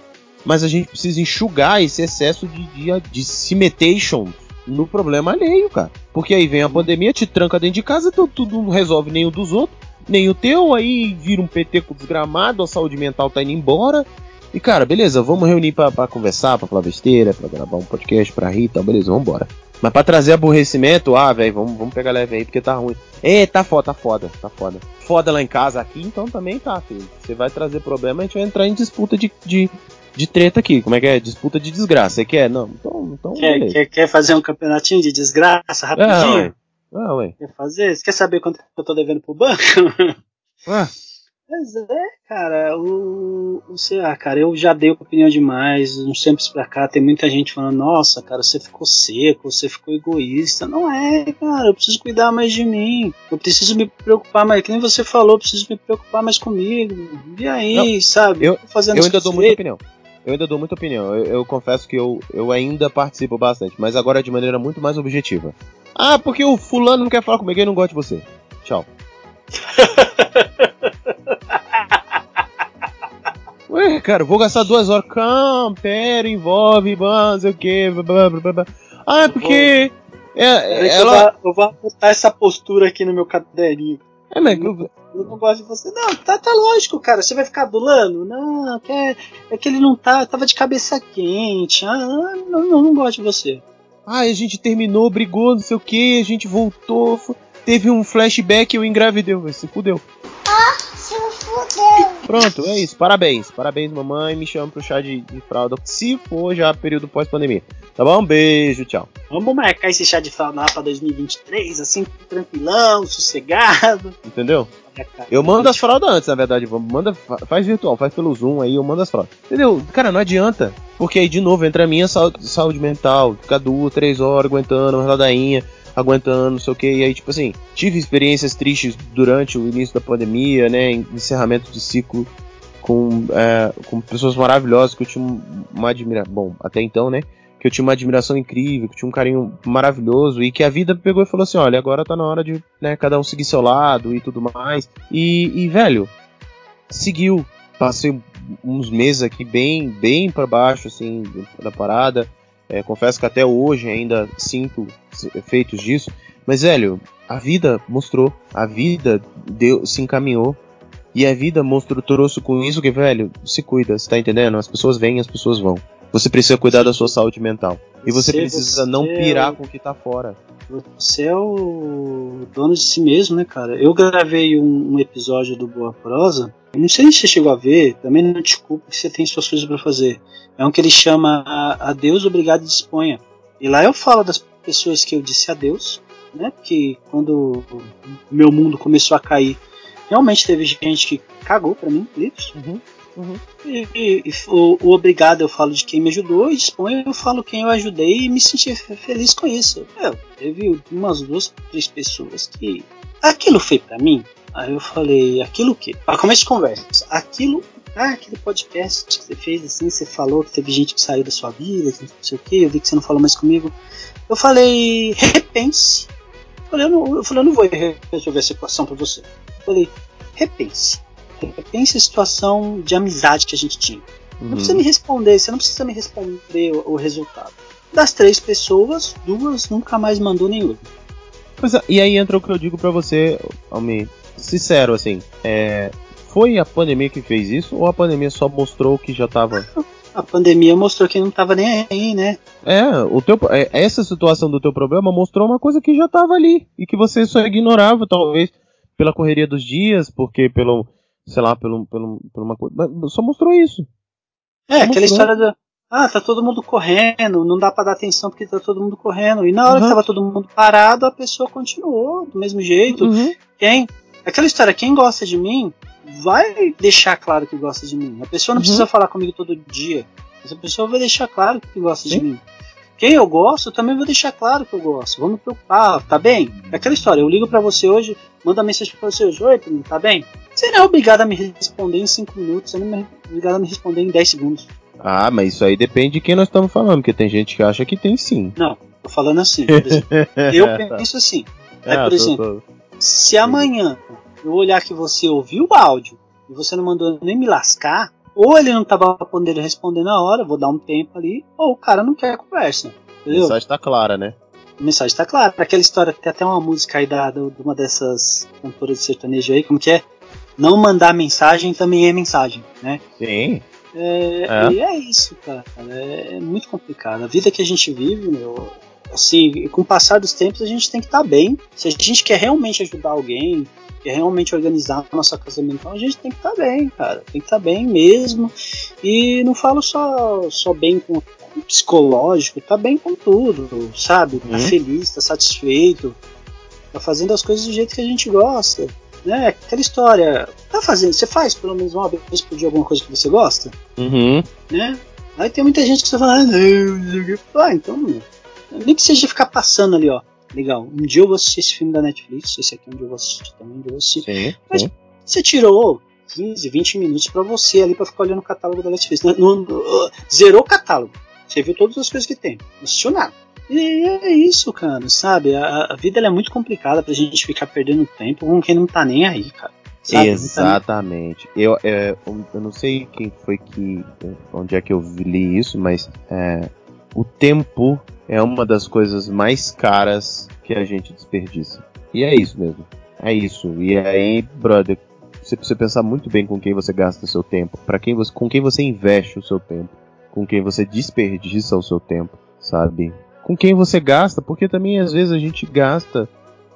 Mas a gente precisa enxugar esse excesso de, de, de cimentation no problema alheio, cara. Porque aí vem a pandemia, te tranca dentro de casa, tu, tu não resolve o dos outros, nem o teu, aí vira um PT com desgramado, a saúde mental tá indo embora. E cara, beleza, vamos reunir para conversar, pra falar besteira, pra gravar um podcast, pra rir e tal, beleza, vamos embora. Mas pra trazer aborrecimento, ah, velho, vamos, vamos pegar leve aí porque tá ruim. É, tá foda, tá foda, tá foda. Foda lá em casa aqui, então também tá, filho. Você vai trazer problema, a gente vai entrar em disputa de, de, de treta aqui. Como é que é? Disputa de desgraça. Você quer? Não, então. então quer, quer, quer, fazer um campeonatinho de desgraça rapidinho? Ah, ué. Quer fazer? Você quer saber quanto eu tô devendo pro banco? Ah. *laughs* Pois é, cara, o, o sei lá, cara, eu já dei opinião demais, uns tempos pra cá tem muita gente falando, nossa, cara, você ficou seco, você ficou egoísta. Não é, cara, eu preciso cuidar mais de mim, eu preciso me preocupar mais, que nem você falou, eu preciso me preocupar mais comigo. E aí, Não, sabe? Eu, eu ainda dou muita opinião. Eu ainda dou muita opinião. Eu, eu, confesso que eu, eu ainda participo bastante, mas agora de maneira muito mais objetiva. Ah, porque o fulano não quer falar comigo e não gosta de você. Tchau. *laughs* Ué, cara, vou gastar duas horas. Calma, pera, envolve, não sei o que. Blá, blá, blá. Ah, é porque. É, ela... eu, vou, botar essa postura aqui no meu caderninho. É, mas... eu, eu não gosto de você. Não, tá, tá lógico, cara. Você vai ficar adulando? Não, é, é que ele não tá. Tava de cabeça quente. Ah, não, não, não gosto de você. Ah, a gente terminou, brigou, não sei o que, a gente voltou, teve um flashback e eu engravidei, se fudeu. Ah, se fudeu. Pronto, é isso. Parabéns. Parabéns, mamãe. Me chama pro chá de, de fralda. Se for já período pós-pandemia. Tá bom? Beijo, tchau. Vamos marcar esse chá de fralda lá pra 2023, assim, tranquilão, sossegado. Entendeu? Eu mando as fraldas antes, na verdade. Manda, faz virtual, faz pelo Zoom aí, eu mando as fraldas. Entendeu? Cara, não adianta. Porque aí, de novo, entra a minha saúde, saúde mental. Ficar duas, três horas aguentando uma ladainha aguentando, não sei o que. E aí, tipo assim, tive experiências tristes durante o início da pandemia, né? Encerramento de ciclo com, é, com pessoas maravilhosas que eu tinha uma admiração. Bom, até então, né? Que eu tinha uma admiração incrível, que tinha um carinho maravilhoso e que a vida pegou e falou assim: olha, agora tá na hora de né, cada um seguir seu lado e tudo mais. E, e velho, seguiu. Passei uns meses aqui bem, bem para baixo, assim, da parada. É, confesso que até hoje ainda sinto efeitos disso. Mas, velho, a vida mostrou, a vida deu, se encaminhou. E a vida mostrou, trouxe com isso que, velho, se cuida, você tá entendendo? As pessoas vêm, as pessoas vão. Você precisa cuidar da sua saúde mental. E você, você precisa você não pirar é... com o que tá fora. Você é o dono de si mesmo, né, cara? Eu gravei um, um episódio do Boa Prosa. Não sei se você chegou a ver, também não te culpo que você tem suas coisas para fazer. É um que ele chama Adeus, Obrigado e Disponha. E lá eu falo das pessoas que eu disse adeus né? Porque quando o meu mundo começou a cair, realmente teve gente que cagou pra mim, livros. Uhum, uhum. E, e- o, o obrigado eu falo de quem me ajudou, e dispõe eu falo quem eu ajudei e me senti fe- feliz com isso. Meu, teve umas duas, três pessoas que. Aquilo foi pra mim. Aí eu falei, aquilo o quê? Para começo de conversa, aquilo. Ah, aquele podcast que você fez assim, você falou que teve gente que saiu da sua vida, que não sei o que, eu vi que você não falou mais comigo. Eu falei, repense. Eu falei, eu não, eu falei, eu não vou re- resolver essa equação pra você. Eu falei, repense. Repense a situação de amizade que a gente tinha. Não precisa Uhum. me responder, você não precisa me responder o, o resultado. Das três pessoas, duas nunca mais mandou nenhum. Pois é, e aí entra o que eu digo pra você, Almi, sincero assim, é, foi a pandemia que fez isso ou a pandemia só mostrou que já tava A pandemia mostrou que não tava nem aí, né? É, o teu, é, essa situação do teu problema mostrou uma coisa que já estava ali e que você só ignorava, talvez pela correria dos dias, porque pelo, sei lá, pelo, pelo, por uma coisa. mas Só mostrou isso. É, aquela história da. Ah, tá todo mundo correndo, não dá pra dar atenção porque tá todo mundo correndo. E na hora Uhum. que tava todo mundo parado, a pessoa continuou do mesmo jeito. Uhum. Quem? Aquela história, quem gosta de mim vai deixar claro que gosta de mim. A pessoa não Uhum. precisa falar comigo todo dia. Essa pessoa vai deixar claro que gosta Sim. de mim. Quem eu gosto, eu também vou deixar claro que eu gosto. Vamos preocupar, tá bem? É aquela história, eu ligo pra você hoje, mando mensagem pra você hoje, oi, tá bem? Você não é obrigado a me responder em 5 minutos, você não é obrigado a me responder em 10 segundos. Ah, mas isso aí depende de quem nós estamos falando, porque tem gente que acha que tem sim. Não, tô falando assim, por *laughs* exemplo. eu penso assim, Aí, Ah, por tô- exemplo, tô- Se amanhã eu olhar que você ouviu o áudio e você não mandou nem me lascar, ou ele não tava podendo responder na hora, vou dar um tempo ali, ou o cara não quer conversa. A Entendeu? mensagem tá clara, né? A mensagem tá clara. Aquela história, tem até uma música aí da, de uma dessas cantoras de sertanejo aí, como que é? Não mandar mensagem também é mensagem, né? Sim. É, É. E é isso, cara. É muito complicado. A vida que a gente vive, meu, assim, com o passar dos tempos, a gente tem que estar bem. Se a gente quer realmente ajudar alguém, quer realmente organizar a nossa casa mental, a gente tem que estar bem, cara. Tem que estar bem mesmo. E não falo só, só bem com psicológico, tá bem com tudo, sabe? Tá Uhum. feliz, tá satisfeito, tá fazendo as coisas do jeito que a gente gosta. Né? Aquela história. Tá fazendo, você faz pelo menos uma vez por dia alguma coisa que você gosta? Uhum. né? Aí tem muita gente que você fala, ah, não, não sei o quê. ah, então, nem que seja ficar passando ali, ó. Legal, um dia eu vou assistir esse filme da Netflix, esse aqui um dia eu vou assistir também, um dia eu vou assistir. Sim. Mas- sim. Você tirou 15, 20 minutos pra você ali pra ficar olhando o catálogo da Netflix. Não- não- não- zerou o catálogo. Você viu todas as coisas que tem. Não assistiu nada. E é isso, cara, sabe? A, a vida é muito complicada pra gente ficar perdendo tempo com quem não tá nem aí, cara. Sabe? Tá Exatamente. Eu, é, eu não sei quem foi que. onde é que eu li isso, mas é, o tempo é uma das coisas mais caras que a gente desperdiça. E é isso mesmo. É isso. E aí, brother, você precisa pensar muito bem com quem você gasta seu tempo, para quem você, com quem você investe o seu tempo, com quem você desperdiça o seu tempo, sabe? Com quem você gasta, porque também às vezes a gente gasta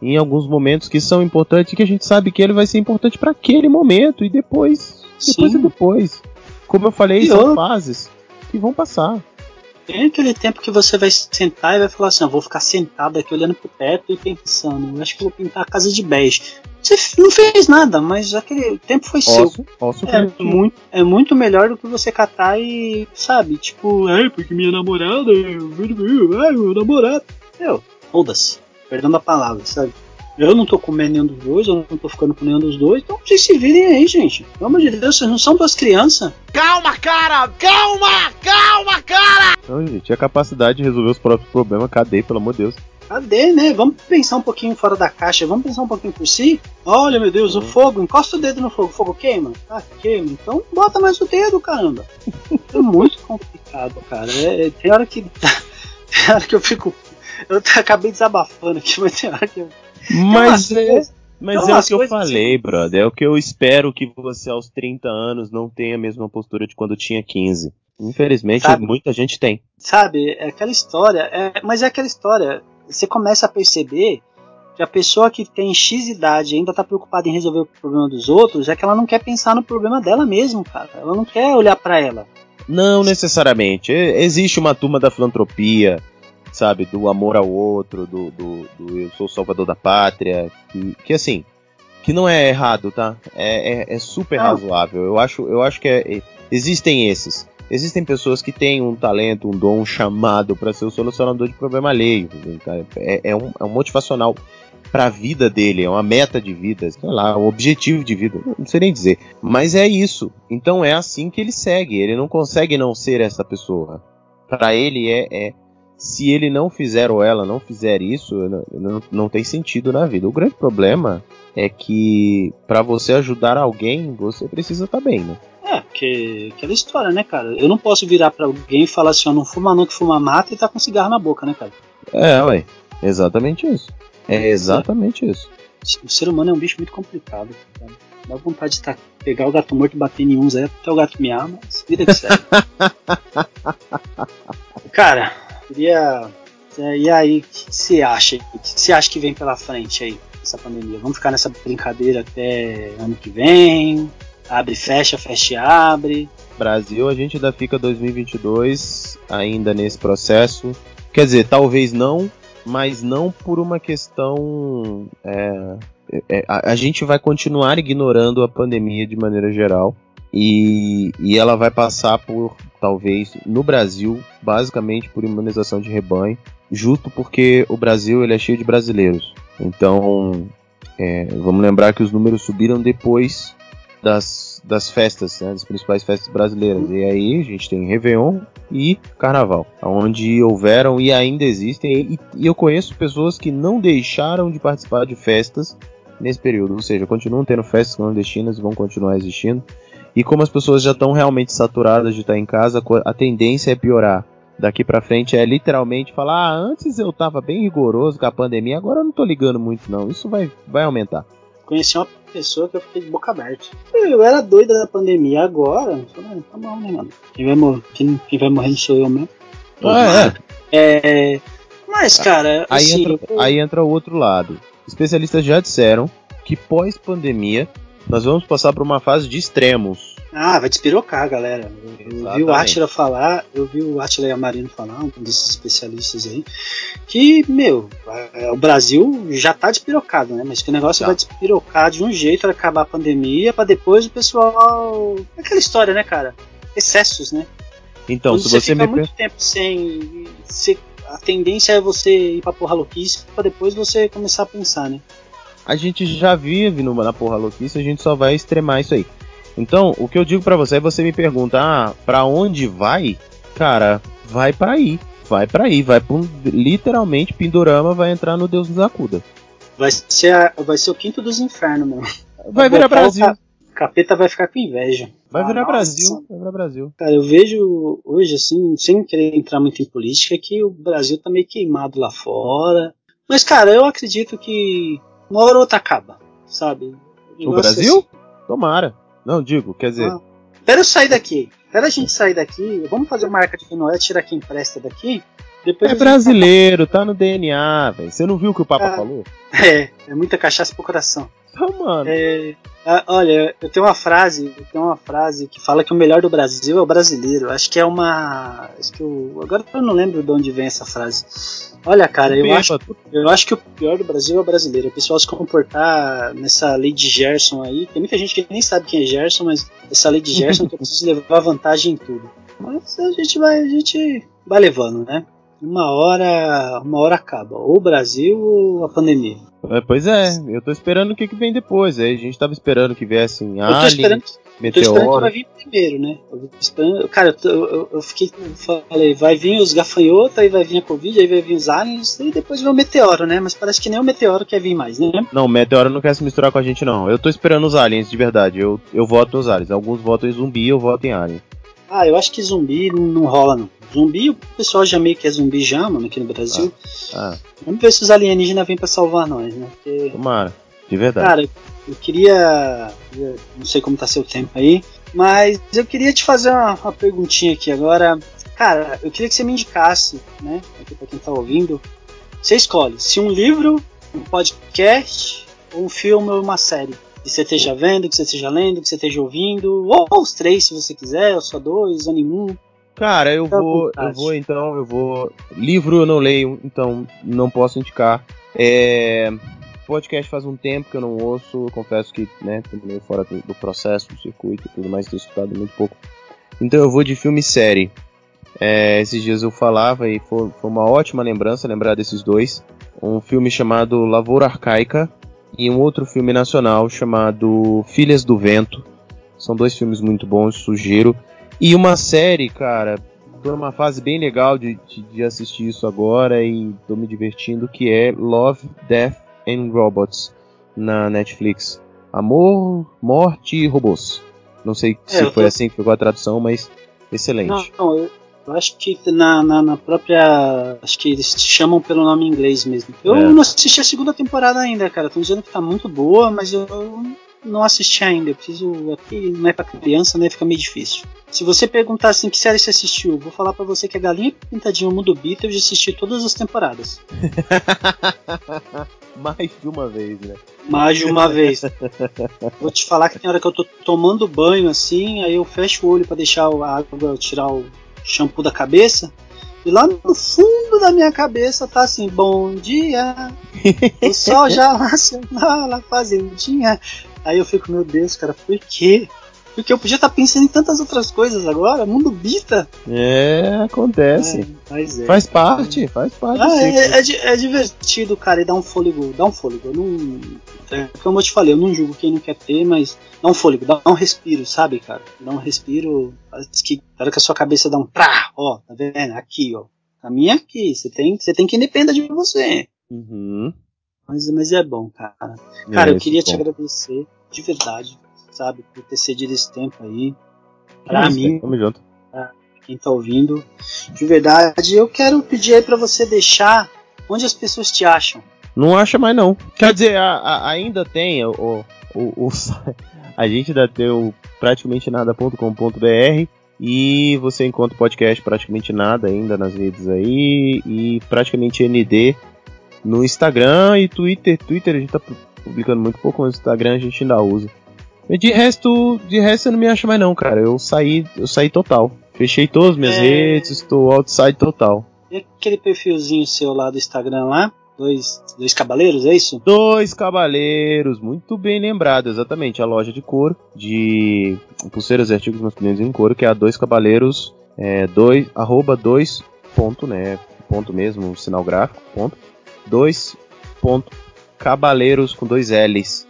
em alguns momentos que são importantes e que a gente sabe que ele vai ser importante para aquele momento e depois, depois Sim. e depois. Como eu falei, E são outra- fases que vão passar. Tem aquele tempo que você vai sentar e vai falar assim: eu vou ficar sentado aqui olhando pro teto e pensando, eu acho que eu vou pintar a casa de bege. Você não fez nada, mas aquele tempo foi seu. Posso, posso É muito, é muito melhor do que você catar e, sabe, tipo, ai, porque minha namorada, ai, meu namorado. Meu, foda-se, perdão a palavra, sabe? Eu não tô comendo nenhum dos dois, eu não tô ficando com nenhum dos dois, então vocês se virem aí, gente. Pelo amor de Deus, vocês não são duas crianças. Calma, cara! Calma! Calma, cara! Não, gente, a capacidade de resolver os próprios problemas, cadê, pelo amor de Deus? Cadê, né? Vamos pensar um pouquinho fora da caixa, vamos pensar um pouquinho por si. Olha, meu Deus, o fogo, encosta o dedo no fogo, o fogo queima? Ah, queima, então bota mais o dedo, caramba. É muito *laughs* complicado, cara. É, é- tem hora que. *laughs* Tem hora que eu fico. Eu acabei desabafando aqui, mas tem hora que eu. Mas é, mas é o que eu falei, assim- brother. É o que eu espero que você aos 30 anos não tenha a mesma postura de quando tinha 15. Infelizmente, Sabe? muita gente tem. Sabe, é aquela história. é- mas é aquela história. Você começa a perceber que a pessoa que tem X idade e ainda tá preocupada em resolver o problema dos outros é que ela não quer pensar no problema dela mesmo, cara. Ela não quer olhar pra ela. Não necessariamente. Existe uma turma da filantropia, sabe, do amor ao outro, do, do, do eu sou o salvador da pátria, que, que assim, que não é errado, tá? É, é, é super Não. razoável. Eu acho, eu acho que é- é- existem esses. Existem pessoas que têm um talento, um dom, um chamado para ser o solucionador de problema alheio. tá? É, é um, é um motivacional para a vida dele, é uma meta de vida, sei lá, um objetivo de vida, não sei nem dizer. Mas é isso. Então é assim que ele segue. Ele não consegue não ser essa pessoa. Para ele é, é se ele não fizer ou ela não fizer isso, não, não, tem sentido na vida. O grande problema é que para você ajudar alguém, você precisa estar bem, né? É, porque aquela história, né, cara? Eu não posso virar pra alguém e falar assim, ó, não fuma não que fuma mata e tá com cigarro na boca, né, cara? É, ué. Exatamente isso. É exatamente isso. O ser humano é um bicho muito complicado, cara. Dá vontade de tá, pegar o gato morto e bater em uns aí até o gato miar, mas vida que segue. *laughs* cara, queria. E aí, o que você acha? O que você acha que vem pela frente aí, essa pandemia? Vamos ficar nessa brincadeira até ano que vem? Abre, fecha, fecha e abre. Brasil, a gente ainda fica 2022 ainda nesse processo. Quer dizer, talvez não, mas não por uma questão. é, é, a, a gente vai continuar ignorando a pandemia de maneira geral. E, e ela vai passar por, talvez, no Brasil, basicamente por imunização de rebanho, justo porque o Brasil ele é cheio de brasileiros. Então, é, vamos lembrar que os números subiram depois das, das festas, né, das principais festas brasileiras. E aí a gente tem Réveillon e Carnaval, onde houveram e ainda existem. E, e eu conheço pessoas que não deixaram de participar de festas nesse período, ou seja, continuam tendo festas clandestinas e vão continuar existindo. E como as pessoas já estão realmente saturadas de estar em casa, a tendência é piorar. Daqui pra frente é literalmente falar: ah, antes eu tava bem rigoroso com a pandemia, agora eu não tô ligando muito, não. Isso vai, vai aumentar. Conheci uma pessoa que eu fiquei de boca aberta. Eu era doida da pandemia, agora. falei, ah, tá bom, né, mano? Quem vai, mor quem, quem vai morrer sou eu mesmo. Ah, é. É. Mas, cara, Aí, assim, entra, eu- aí entra o outro lado. Especialistas já disseram que pós-pandemia nós vamos passar por uma fase de extremos. Ah, vai despirocar, galera. Eu, eu vi o. Atila falar, eu vi o Atila e a Marino falar, um desses especialistas aí, que, meu, é, o Brasil já tá despirocado, né? Mas que o negócio Tá. vai despirocar de um jeito para acabar a pandemia, pra depois o pessoal. Aquela história, né, cara? Excessos, né? Então, Quando se você, você fica me muito tempo sem. se- a tendência é você ir pra porra louquice pra depois você começar a pensar, né? A gente já vive numa, na porra louquice, a gente só vai extremar isso aí. Então, o que eu digo pra você é você me pergunta, ah, pra onde vai? Cara, vai pra aí. Vai pra aí, vai pra um, literalmente Pindorama vai entrar no Deus nos acuda. Vai ser, a- vai ser o quinto dos infernos, meu. Vai virar o Brasil. ca- Capeta vai ficar com inveja. Vai Ah, virar nossa. Brasil, vai virar Brasil. Cara, eu vejo hoje, assim, sem querer entrar muito em política, que o Brasil tá meio queimado lá fora. Mas, cara, eu acredito que uma hora ou outra acaba, sabe? O Brasil? assim, Tomara. Não, digo, quer dizer, Ah. Espera eu sair daqui. Espera a gente sair daqui. Vamos fazer uma marca de Noé, tirar quem presta daqui. Depois é brasileiro, tá no DNA, velho. Você não viu o que o Papa Ah. falou? *laughs* É, é muita cachaça pro coração. Então, mano. É, olha, eu tenho uma frase, eu tenho uma frase que fala que o melhor do Brasil é o brasileiro. Acho que é uma, acho que eu, agora eu não lembro de onde vem essa frase. Olha, cara, eu acho, eu acho que o pior do Brasil é o brasileiro. O pessoal se comportar nessa lei de Gerson aí. Tem muita gente que nem sabe quem é Gerson, mas essa lei de Gerson que eu preciso levar vantagem em tudo. Mas a gente vai, a gente vai levando, né? Uma hora, uma hora acaba. Ou o Brasil ou a pandemia. É, pois é, eu tô esperando o que, que vem depois. Aí a gente tava esperando que viessem Eu tô alien, esperando Eu tô esperando que meteoro. vai vir primeiro, né? Eu cara, eu, eu- eu fiquei. falei, vai vir os gafanhotos, aí vai vir a Covid, aí vai vir os aliens, e depois vem o meteoro, né? Mas parece que nem o meteoro quer vir mais, né? Não, meteoro não quer se misturar com a gente, não. Eu tô esperando os aliens, de verdade. Eu, eu voto nos aliens. Alguns votam em zumbi, eu voto em alien. Ah, eu acho que zumbi não, rola, não. Zumbi, o pessoal já meio que é zumbi já, mano, aqui no Brasil. Ah, Vamos ver se os alienígenas vêm pra salvar nós, né? Porque, tomara. De verdade. cara, eu queria. Não sei como tá seu tempo aí, mas eu queria te fazer uma, uma perguntinha aqui agora. Cara, eu queria que você me indicasse, né? Aqui pra quem tá ouvindo. Você escolhe se um livro, um podcast, ou um filme ou uma série. Que você esteja vendo, que você esteja lendo, que você esteja ouvindo. Ou, ou os três, se você quiser, ou só dois, ou nenhum. Cara, eu vou, eu vou então, eu vou. Livro eu não leio, então não posso indicar. É, podcast faz um tempo que eu não ouço, eu confesso que, né, tô meio fora do, do processo, do circuito e tudo mais, tenho escutado muito pouco. Então eu vou de filme e série. É, esses dias eu falava e foi, foi uma ótima lembrança lembrar desses dois. Um filme chamado Lavoura Arcaica e um outro filme nacional chamado Filhas do Vento. São dois filmes muito bons, sugiro. E uma série, cara, tô numa fase bem legal de, de, de assistir isso agora e tô me divertindo, que é Love, Death and Robots na Netflix. Amor, Morte e Robôs. Não sei É, se eu foi tô- assim que ficou a tradução, mas excelente. Não, não, eu, eu acho que na, na, na própria. Acho que eles chamam pelo nome inglês mesmo. Eu É. não assisti a segunda temporada ainda, cara. Estão dizendo que tá muito boa, mas eu não assisti ainda. Eu preciso. Aqui não é pra criança, né? Fica meio difícil. Se você perguntar assim que série você assistiu, vou falar pra você que a Galinha Pintadinha Mundo Bita eu já assisti todas as temporadas. *laughs* Mais de uma vez, né? Mais de uma vez. Vou te falar que tem hora que eu tô tomando banho assim, aí eu fecho o olho pra deixar a água, tirar o shampoo da cabeça. E lá no fundo da minha cabeça tá assim, bom dia. O sol já nasceu *laughs* lá na fazendinha. Aí eu fico, meu Deus, cara, por quê? Porque eu podia estar pensando em tantas outras coisas agora, mundo bita. É, acontece. É, é. Faz parte, faz parte. Ah, é, é di- é divertido, cara, e dá um fôlego, dá um fôlego. Eu não, é, como eu te falei, eu não julgo quem não quer ter, mas dá um fôlego, dá um respiro, sabe, cara? Dá um respiro, que, na hora que a sua cabeça dá um trá, ó, tá vendo? Aqui, ó. A minha é aqui, você tem, você tem que depender de você. Uhum. Mas, mas é bom, cara. Cara, É, eu queria isso te é bom. agradecer, de verdade, sabe, por ter cedido esse tempo aí. Pra mim, Tamo junto. quem tá ouvindo. De verdade, eu quero pedir aí pra você deixar onde as pessoas te acham. Não acha mais não. Quer dizer, a- a- ainda tem o, o, o, a gente ainda tem o praticamente nada.com.br e você encontra o podcast praticamente nada ainda nas redes aí e praticamente ND no Instagram e Twitter. Twitter a gente tá pu- publicando muito pouco, mas o Instagram a gente ainda usa. E de resto, de resto você não me acha mais não, cara. Eu saí, eu saí total. Fechei todas as minhas É. redes, estou outside total. E aquele perfilzinho seu lá do Instagram lá? Dois, dois cavaleiros, é isso? Dois Cavaleiros, muito bem lembrado, exatamente. A loja de couro, de pulseiras e artigos masculinos em couro, que é a Dois Cavaleiros, é, dois, arroba dois ponto, né, ponto mesmo, sinal gráfico, ponto, dois ponto Cabaleiros com dois L's.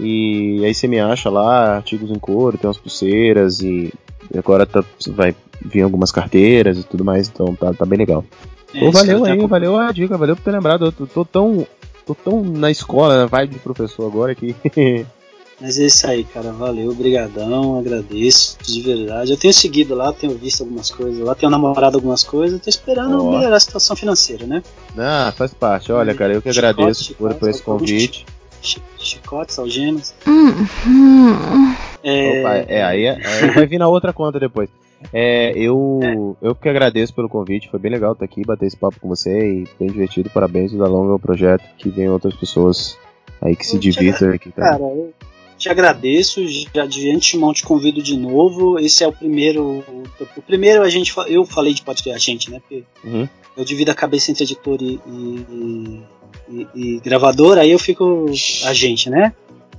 E aí você me acha lá, artigos em couro, tem umas pulseiras e agora tá, vai vir algumas carteiras e tudo mais, então tá, tá bem legal. É, Pô, valeu aí, valeu a dica, valeu por ter lembrado. Eu tô, tô tão. tô tão na escola, na vibe de professor agora que. *laughs* Mas é isso aí, cara. Valeu, brigadão, agradeço, de verdade. Eu tenho seguido lá, tenho visto algumas coisas lá, tenho namorado algumas coisas, tô esperando Ó. melhorar a situação financeira, né? ah, faz parte. Olha, cara, eu que Chicote, agradeço por, por esse convite. Chi- Chicotes, algemas. Hum, É, Opa, é, aí, aí vai vir na outra conta depois. É, eu, eu que agradeço pelo convite, foi bem legal estar aqui, bater esse papo com você e bem divertido. Parabéns, da longa ao projeto, que venham outras pessoas aí que se divirtam aqui Cara, eu te agradeço, já de antemão te convido de novo. Esse é o primeiro. O primeiro a gente. Eu falei de podcast, a gente, né? Porque Uhum. eu divido a cabeça entre editor e, e, e- e gravador, aí eu fico a gente, né?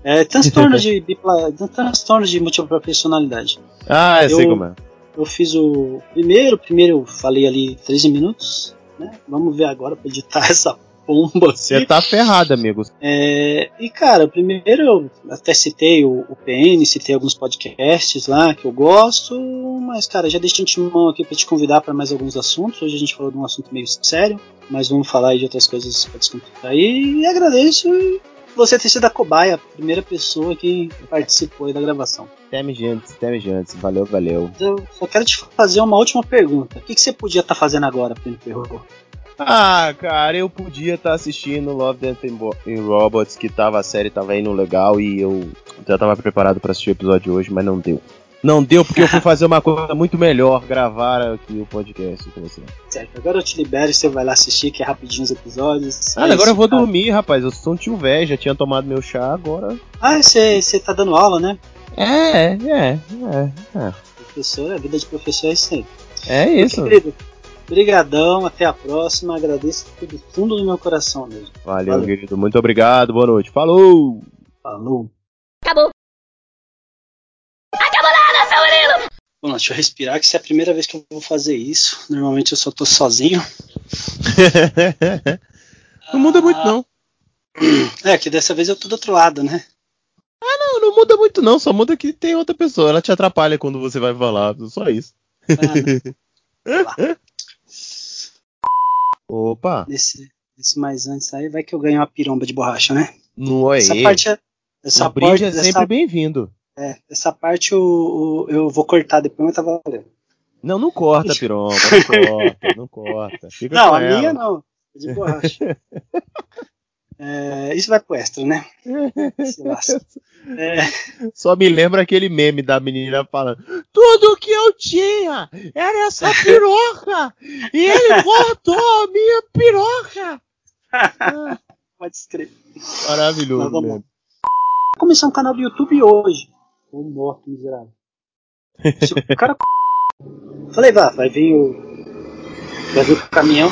É transtorno de *laughs* transtorno de múltipla personalidade. Ah, eu sei eu- como é. Eu fiz o primeiro, primeiro eu falei ali 13 minutos, né? Vamos ver agora pra editar *laughs* essa assim. *laughs* Você tá ferrado, amigo. É, e cara, primeiro eu até citei o, o PN, citei alguns podcasts lá que eu gosto, mas cara, já deixei de mão aqui pra te convidar para mais alguns assuntos. Hoje a gente falou de um assunto meio sério, mas vamos falar aí de outras coisas pra descontrair. E agradeço você ter sido a cobaia, a primeira pessoa que participou aí da gravação. Teme antes, teme antes. Valeu, valeu. Eu só quero te fazer uma última pergunta. O que, que você podia estar fazendo agora, Pleno Ferro? Ah, cara, eu podia estar assistindo Love, Death and Robots, que tava, a série tava indo legal e eu já tava preparado pra assistir o episódio hoje, mas não deu. Não deu porque eu fui fazer uma coisa muito melhor, gravar aqui o podcast com você. Certo, agora eu te libero e você vai lá assistir, que é rapidinho os episódios. Ah, É agora isso, eu vou cara. dormir, rapaz. Eu sou um tio velho, já tinha tomado meu chá, agora. Ah, você, você tá dando aula, né? É, é, é, é. Professor, a vida de professor é isso aí. É isso. Querido, brigadão, até a próxima. Agradeço do fundo do meu coração mesmo. Valeu, Valeu. querido. Muito obrigado. Boa noite. Falou! Falou. Acabou. Acabou nada, seu Murilo! Bom, deixa eu respirar, que isso é a primeira vez que eu vou fazer isso. Normalmente eu só tô sozinho. *laughs* não muda muito, não. *clears throat* É, que dessa vez eu tô do outro lado, né? Não, não muda muito, não. Só muda que tem outra pessoa. Ela te atrapalha quando você vai falar. Só isso. Ah, *laughs* Opa! nesse, nesse mais antes aí, vai que eu ganho uma piromba de borracha, né? No Essa Oê. parte é. Essa brinde parte, é sempre essa, bem-vindo. é, essa parte eu, eu, vou cortar depois, mas tá valendo. Não, não corta, Piromba. Não *laughs* corta, não corta. Fica Não, a ela. minha não. É de borracha. *laughs* É, isso vai pro extra, né? *laughs* É, Só me lembra aquele meme da menina falando: Tudo que eu tinha era essa *laughs* piroca! e ele cortou a minha piroca! Ah, *laughs* pode escrever. maravilhoso Mas vamos. Vou começar um canal do YouTube hoje. Ô morto, miserável. Se o cara. Falei, vá, vai vir o. Vai vir o caminhão.